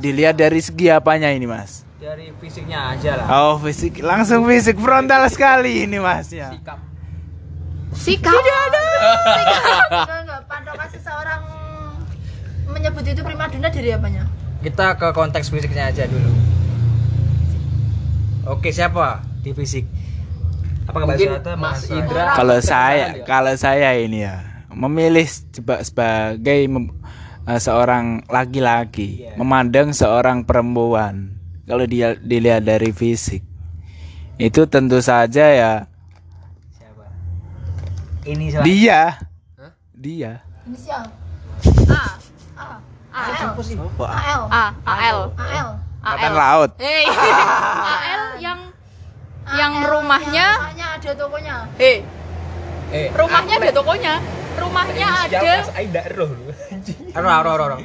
dilihat dari segi apanya ini mas? Dari fisiknya aja lah. oh fisik. Langsung fisik frontal sekali ini mas ya. Sikap. enggak enggak. Pandangan seseorang menyebut itu primadona dari apanya? Kita ke konteks fisiknya aja dulu. Oke, siapa? Di fisik? Mungkin Zahra Mas Indra kalau Orang saya ya? kalau saya ini ya memilih seba- sebagai mem- eh, seorang laki-laki Iya. memandang seorang perempuan kalau dia dilihat dari fisik itu tentu saja ya Siapa? Ini salah. dia dia inisial A. A AL Wah, AL A. AL. AL angkatan AL. laut Hei. AL yang yang rumahnya Soalnya ada tokonya Hei, Eh, rumahnya ada tokonya. Rumahnya ada Aida Roh. Roh, roh, roh, roh.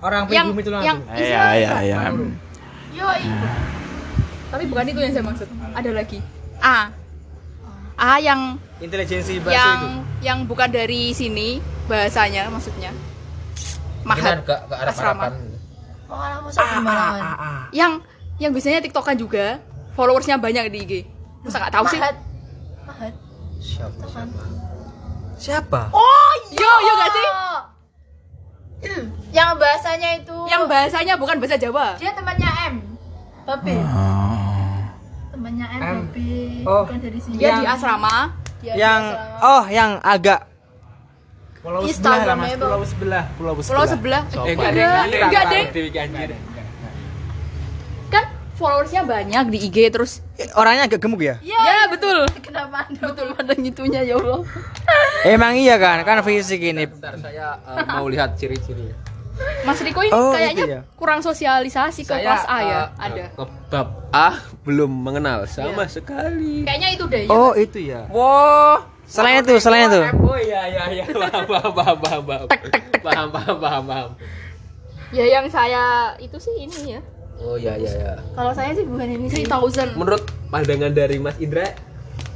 Orang Yang itu yang langsung. iya iya iya tapi bukan itu yang saya maksud. Ada lagi. A. A yang Intelijensi bahasa yang itu. yang bukan dari sini bahasanya maksudnya. Mahat. ke ke arah Asrama. oh kamu sama gimana Yang yang biasanya TikTokan juga, followersnya banyak di IG. Masa nggak tahu sih? Mahat Mahat Siapa? Siapa? oh Yo, yo gak sih? yang bahasanya itu Yang bahasanya bukan bahasa Jawa. dia temannya M Babe Oh. temannya M, M. Babe Oh. bukan dari sini Dia di asrama. Dia di Yang asrama. oh, yang agak Pulau sebelah lah, Mas. Bang. Pulau sebelah, pulau Pulau sebelah. Eh, Enggak, enggak, enggak, Deng followersnya banyak di IG terus orangnya agak gemuk ya? Iya ya, iya. betul. Kenapa anda betul pada gitunya ya Allah? Emang iya kan, kan fisik ini. Bentar, saya uh, mau lihat ciri-ciri. Mas Riko ini oh, gitu kayaknya ya? kurang sosialisasi ke saya, kelas A ya, uh, ada. Ke bab A belum mengenal sama ya. sekali. Kayaknya itu deh. Ya, oh itu ya. Wow. Selain itu, selain itu. Oh iya iya iya. Paham paham paham paham. Paham paham paham paham. Ya yang saya itu sih ini ya. Oh iya iya iya. kalau saya sih bukan ini sih 3000. Menurut pandangan dari Mas Indra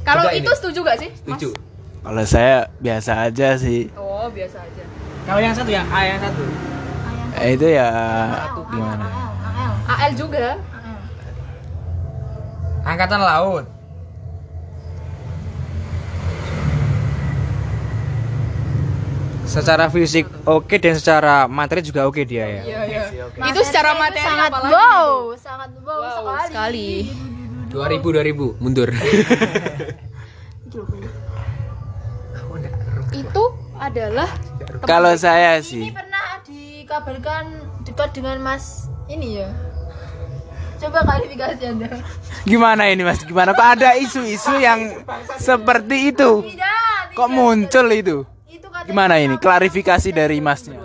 Kalau itu ini. setuju gak sih? Mas? setuju. kalau saya biasa aja sih Oh, biasa aja. Kalau yang satu yang A yang satu. Eh, itu ya gimana AL AL juga. Angkatan laut. Secara fisik oke dan secara materi juga oke dia ya. Iya, iya. Itu secara materi sangat apalagi? wow sangat wow, Wow, sekali. sekali. 2000 2000 mundur. Itu adalah kalau saya ini sih pernah dikabarkan dekat dengan Mas ini ya coba klarifikasi anda gimana ini mas gimana kok ada isu-isu yang seperti itu tidak kok muncul itu gimana ini klarifikasi dari masnya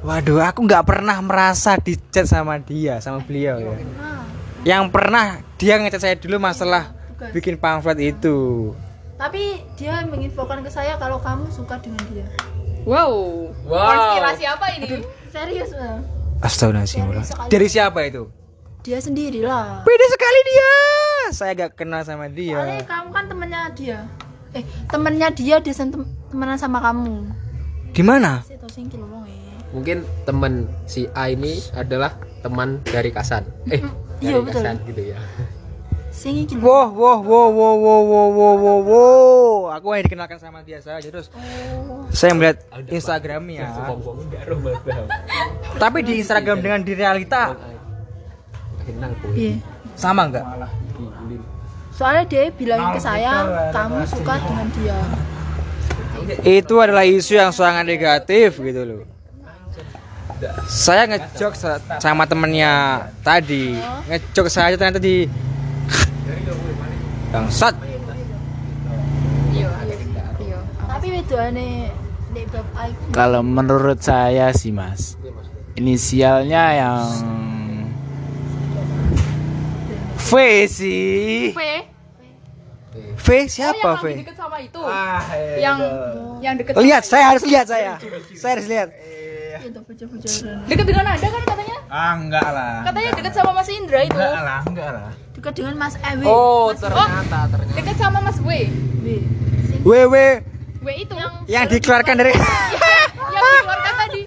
Waduh, aku nggak pernah merasa dicat sama dia, sama beliau ya. Yang pernah dia ngecat saya dulu masalah bikin pamflet itu. tapi dia menginfokan ke saya kalau kamu suka dengan dia wow. Wow. Konspirasi apa ini? serius Bang. Astagfirullahaladzim. Dari siapa itu? dia sendirilah Beda sekali dia. Saya gak kenal sama soalnya dia. kamu kan temennya dia eh temennya dia dia tem temenan sama kamu Di mana? eh Mungkin teman si A ini adalah teman dari Kasan. Eh, Iya, dari betul. Kasan gitu ya. Wow, wow, wow, wow, wow, wow, wow, wow, wow. Aku hanya dikenalkan sama dia saja terus. Saya melihat Instagramnya. Tapi di Instagram dengan di realita Kenal iya sama nggak? Soalnya dia bilangin ke saya kamu suka dengan dia Itu adalah isu yang sangat negatif gitu loh. Saya ngejok sa- sama temennya tadi, ngejok saja ternyata di bangsat. Iya, iya. tapi itu aneh di bab A itu kalau menurut saya sih mas inisialnya yang V sih V. V Oh, siapa yang V? lagi deket sama itu. Ah, yang yang deket Lihat, saya harus lihat saya. Saya harus lihat. deket dengan Anda kan katanya? Ah, enggak lah. Katanya deket sama Mas Indra itu. Enggak lah, enggak lah. dekat dengan Mas Ewi Oh, Mas ternyata ternyata. Deket sama Mas W. W. WW W itu yang yang dikeluarkan dari yang dikeluarkan tadi.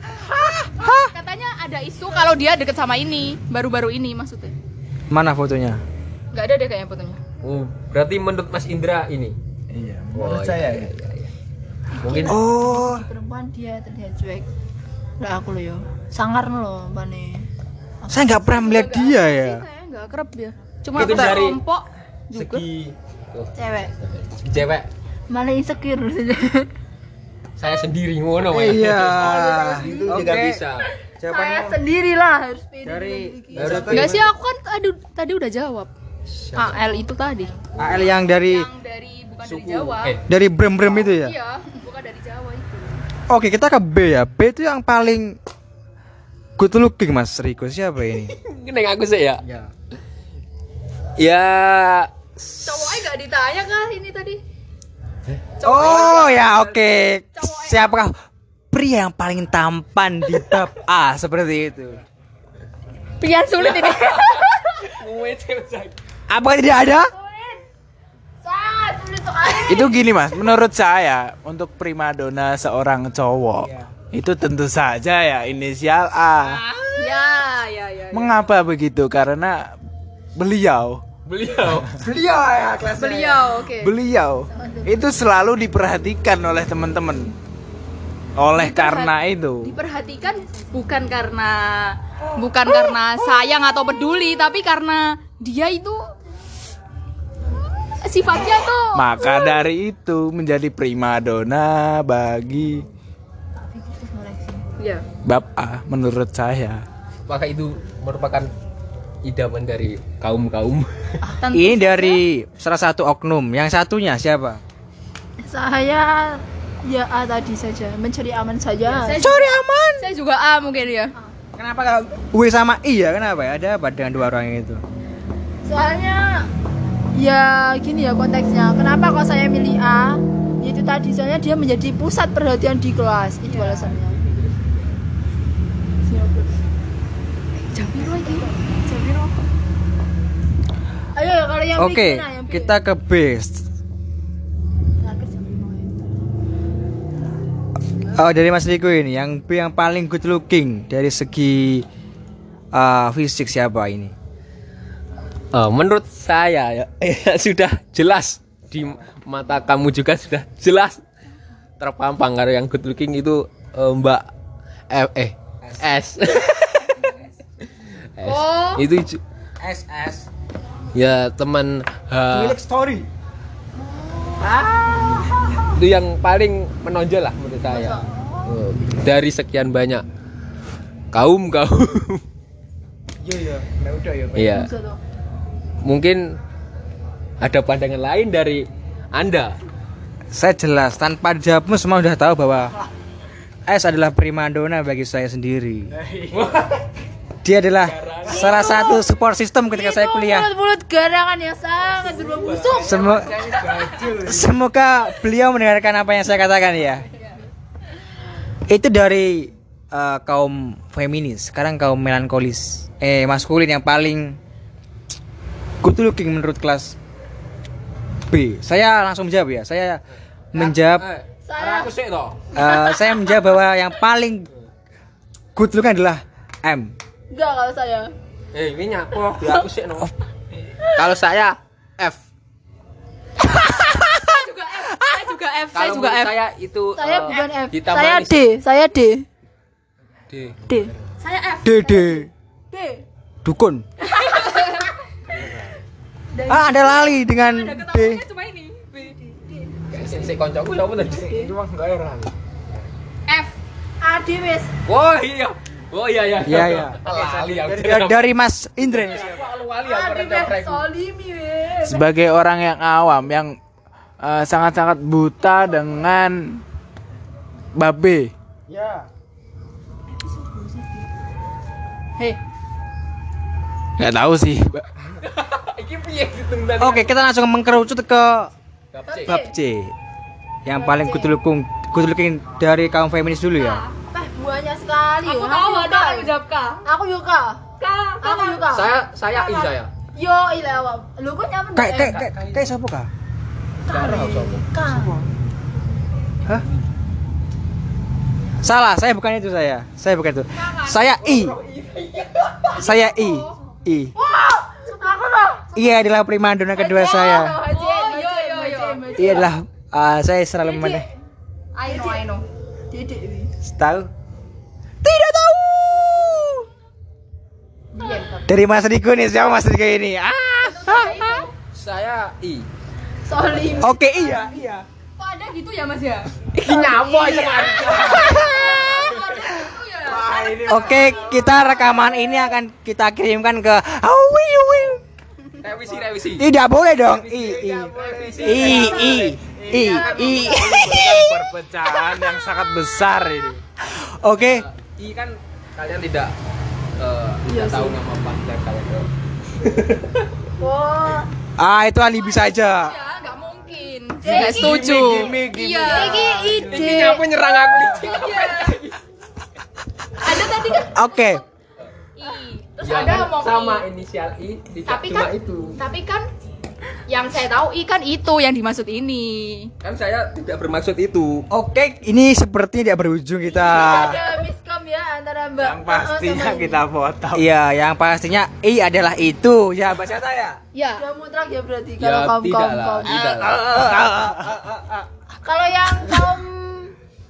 Katanya ada isu kalau dia deket sama ini, baru-baru ini maksudnya. Mana fotonya? Nggak ada deh kayaknya fotonya. Oh, berarti menurut Mas Indra ini. Iya, Oh, menurut iya, saya. iya, iya, iya. Mungkin Oh, perempuan dia terlihat cuek lah aku loh yo sangar loh bane saya nggak pernah melihat dia ya. Saya nggak kerap dia. Cuma Itu kita dari kelompok juga. segi cewek segi cewek malah insecure saya sendiri ngono Mas. Iya. itu juga Oke. bisa. Jawabannya saya sendirilah harus pede dari Enggak sih aku kan tadi tadi udah jawab. AL itu tadi. AL yang dari Yang dari bukan dari Jawa. Eh, dari brem-brem itu ya. Iya, bukan dari Jawa itu. Oke, kita ke B ya. B itu yang paling good looking Mas Riko. Siapa ini? Neng aku sih ya. Ya. Ya Cowoknya nggak ditanya kah ini tadi? Oh ya, oke. Siapakah pria yang paling tampan di bab A seperti itu? Pilihan sulit ini. Apa tidak ada? Itu gini mas, menurut saya untuk primadona seorang cowok Iya. itu tentu saja ya inisial A. ya, ya, ya. Mengapa begitu? Karena beliau, beliau Beliau ya kelas Beliau, oke. beliau itu selalu diperhatikan oleh teman-teman. Oleh Diperhat- karena itu, Diperhatikan bukan karena bukan karena sayang atau peduli, tapi karena dia itu sifatnya tuh maka dari itu menjadi primadona bagi ya bab A menurut saya. maka itu merupakan idaman dari kaum kaum tentu Ini dari salah satu oknum. Yang satunya siapa? saya ya A tadi saja mencari aman saja saya, Sorry aman. saya juga A mungkin ya Kenapa kalau W sama I ya? Kenapa ya? Ada apa dengan dua orang itu? soalnya ya gini ya konteksnya kenapa kok saya milih A Ya itu tadi soalnya dia menjadi pusat perhatian di kelas itu alasannya jam biru ayo kalau yang Oke, B gimana? Yang B? kita ke B. Ya. Oh, dari Mas Riko ini, yang B yang paling good looking dari segi uh, fisik siapa ini? Eh, menurut saya ya, ya sudah jelas di mata kamu juga sudah jelas terpampang kalau yang good looking itu eh, Mbak F eh S. S. Oh. Itu SS. ya teman H story. itu yang paling menonjol lah menurut saya. Eh, dari sekian banyak kaum kaum. Iya iya, nah, udah ya. Iya. Mungkin ada pandangan lain dari Anda. Saya jelas tanpa jawabmu semua udah tahu bahwa S adalah primadona bagi saya sendiri. Dia adalah salah satu support system ketika saya kuliah. mulut-mulut garangan yang sangat berbusuk Semo- Semoga beliau mendengarkan apa yang saya katakan ya. Itu dari eh, kaum feminis, sekarang kaum melankolis. Eh maskulin yang paling good looking menurut kelas B. Saya langsung menjawab ya. Saya menjawab saya aku sih toh. eh, saya menjawab bahwa yang paling good looking adalah M. enggak kalau saya Eh, ini aku aku sih no. Kalau saya F. saya juga F saya juga F saya juga F saya itu saya eh, bukan F saya. D saya D D. D saya F Dede D dukun. ah ada lali dengan D. cuma ini B. Si, si koncoku siapa tadi? Cuma enggak. F A D wes Oh iya. Oh iya iya. Iya, iya. Lali. Dari, dari Mas Indra ini. Lali A aku D wes solimi wes Sebagai orang yang awam yang eh, sangat-sangat buta dengan babe. Ya. hei Nggak tahu sih. Iki piye ditunda? Oke, kita langsung mengkerucut ke Bab C. bab C. Yang paling good looking dari kaum feminis dulu ya. Teh banyak sekali. Aku tahu ada aku jawab Kak. Aku yuka. Kak, Aku yuka. Saya saya I saya. Yo ile awak. Lu kok nyapa Kayak kayak kayak kayak siapa kah? Hah? Salah, saya bukan itu saya. Saya bukan itu. Saya I. Saya I. I. Aku loh. Iya adalah primadona kedua saya. Oh, yo, yo, yo. Iya adalah ah, saya selalu memandang. I know, I know. Ini. Tahu? Tidak tahu. Dari Mas Riko nih, siapa Mas Riko ini? Ah. Saya I. Solim. Oke, iya, iya. Kok ada gitu ya Mas ya? Nyapo iki Oke, kita rekaman ini akan kita kirimkan ke Awi, Awi. Revisi revisi. Tidak boleh dong. I, i, i, i, i, i. perpecahan yang sangat besar ini. Oke, I kan kalian tidak eh, Iya tidak tahu nama pacar kalian dong. Oh. ah itu alibi saja. Ya, mungkin. Saya setuju. Iya. Iki ide. Ini nyapa nyerang aku nih. Ada tadi kan Oke, I. Terus Ya ada kan, ngomong sama I. inisial I Tapi cuma kan itu. Tapi kan yang saya tahu I kan itu yang dimaksud ini. Kan saya tidak bermaksud itu. oke, ini seperti tidak berujung kita. Ada miskom ya antara Mbak. Yang pastinya Oh, sama kita foto. Iya, yang pastinya i adalah itu. Ya, baca saya. Ya. Udah mutlak ya berarti Ya kalau kaum kaum kaum. tidak lah. Kalau yang kaum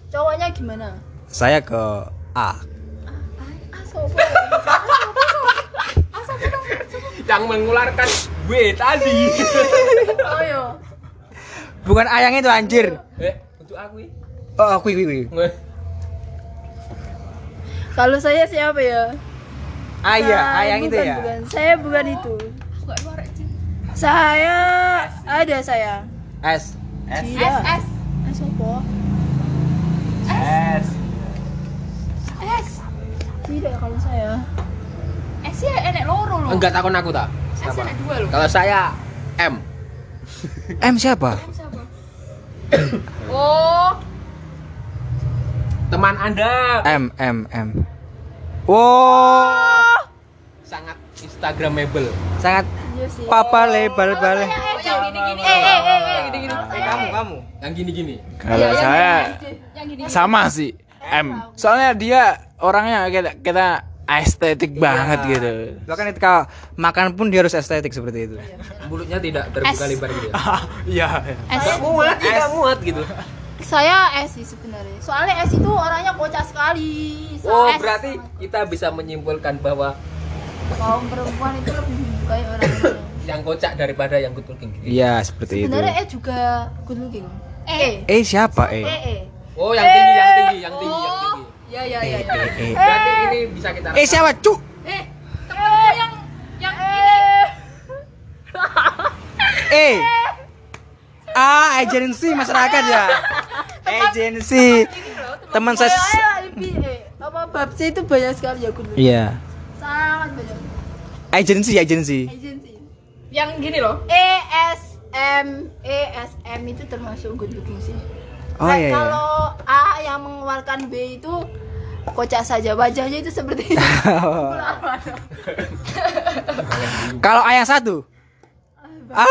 cowoknya gimana? Saya ke A. Yang mengeluarkan W tadi. Oh yo. Bukan A yang itu anjir. eh, untuk aku ini. Oh, aku wih. Kalau saya siapa ya? Ah iya, Nah, A yang itu bukan, ya. Bukan. Saya bukan itu. Aku. Saya ada saya. S. S. Sopo? S. S. Tidak kalau saya. S ya enek loro loh. Enggak takon aku tak. S enek dua loh. Kalau saya M. M siapa? Oh, Teman Anda M M M. Wow, sangat instagramable. sangat Iya sih. papa oh gini-gini. Eh, eh, eh, eh. Gini-gini. Kamu kamu. Yang gini-gini. Kalau saya Yang gini. sama sih M. Soalnya dia orangnya kita kita estetik banget gitu. Bahkan ketika makan pun dia harus estetik seperti itu. Mulutnya tidak terbuka lebar gitu ya. Iya. Enggak muat, enggak muat gitu. Saya S sih sebenarnya. Soalnya S itu orangnya kocak sekali. So, Oh, S berarti kita bisa menyimpulkan bahwa kaum perempuan itu lebih menyukai orang yang kocak daripada yang good looking. gitu. Iya, seperti itu. Sebenarnya E juga good looking. E. Eh siapa E, eh? E. Oh, yang tinggi, yang tinggi, yang tinggi, yang tinggi. Ya ya ya. ya. Eh, eh. Berarti ini bisa kita Eh siapa, Cuk? Eh, temenku yang yang E. Eh. Ah, agensi masyarakat ya. Agensi. Teman saya. E. Apa bab C itu banyak sekali ya good looking. Iya. Sangat banyak. Agensi, agensi. Agency. yang gini loh. E S M E S M itu termasuk good looking sih. Oh Nah, iya. iya. Kalau A yang mengeluarkan B itu kocak saja wajahnya itu seperti Kalau A yang satu. Ah.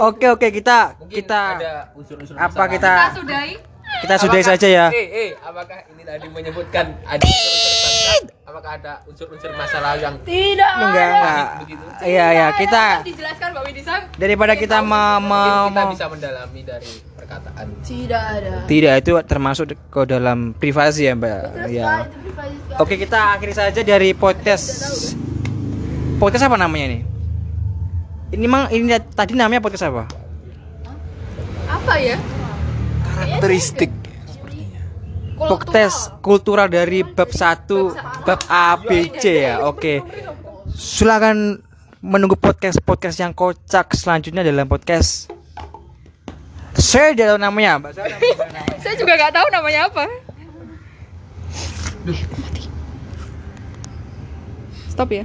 Oke oke kita Mungkin kita ada unsur-unsur apa masalah. kita Kita sudahi. kita sudahi Apakah- saja ya. Eh, eh, apakah ini tadi menyebutkan ada unsur-unsur? Apakah ada unsur-unsur masalah yang Tidak Enggak ada. enggak. begitu? Iya ya kita Dijelaskan Mbak Widisan. daripada kita me- kita bisa mendalami dari perkataan. Tidak ada. tidak itu termasuk ke dalam privasi ya mbak. Ya. Oke kita akhiri saja dari podcast. Podcast apa namanya nih? Ini mang ini tadi namanya podcast apa? Apa ya? Karakteristik. Podcast kultural dari bab 1 bab A B C ya. Oke. Silakan menunggu podcast-podcast yang kocak selanjutnya dalam podcast Saya tidak tahu namanya, Mbak. Saya namanya. Saya juga nggak tahu namanya apa. stop ya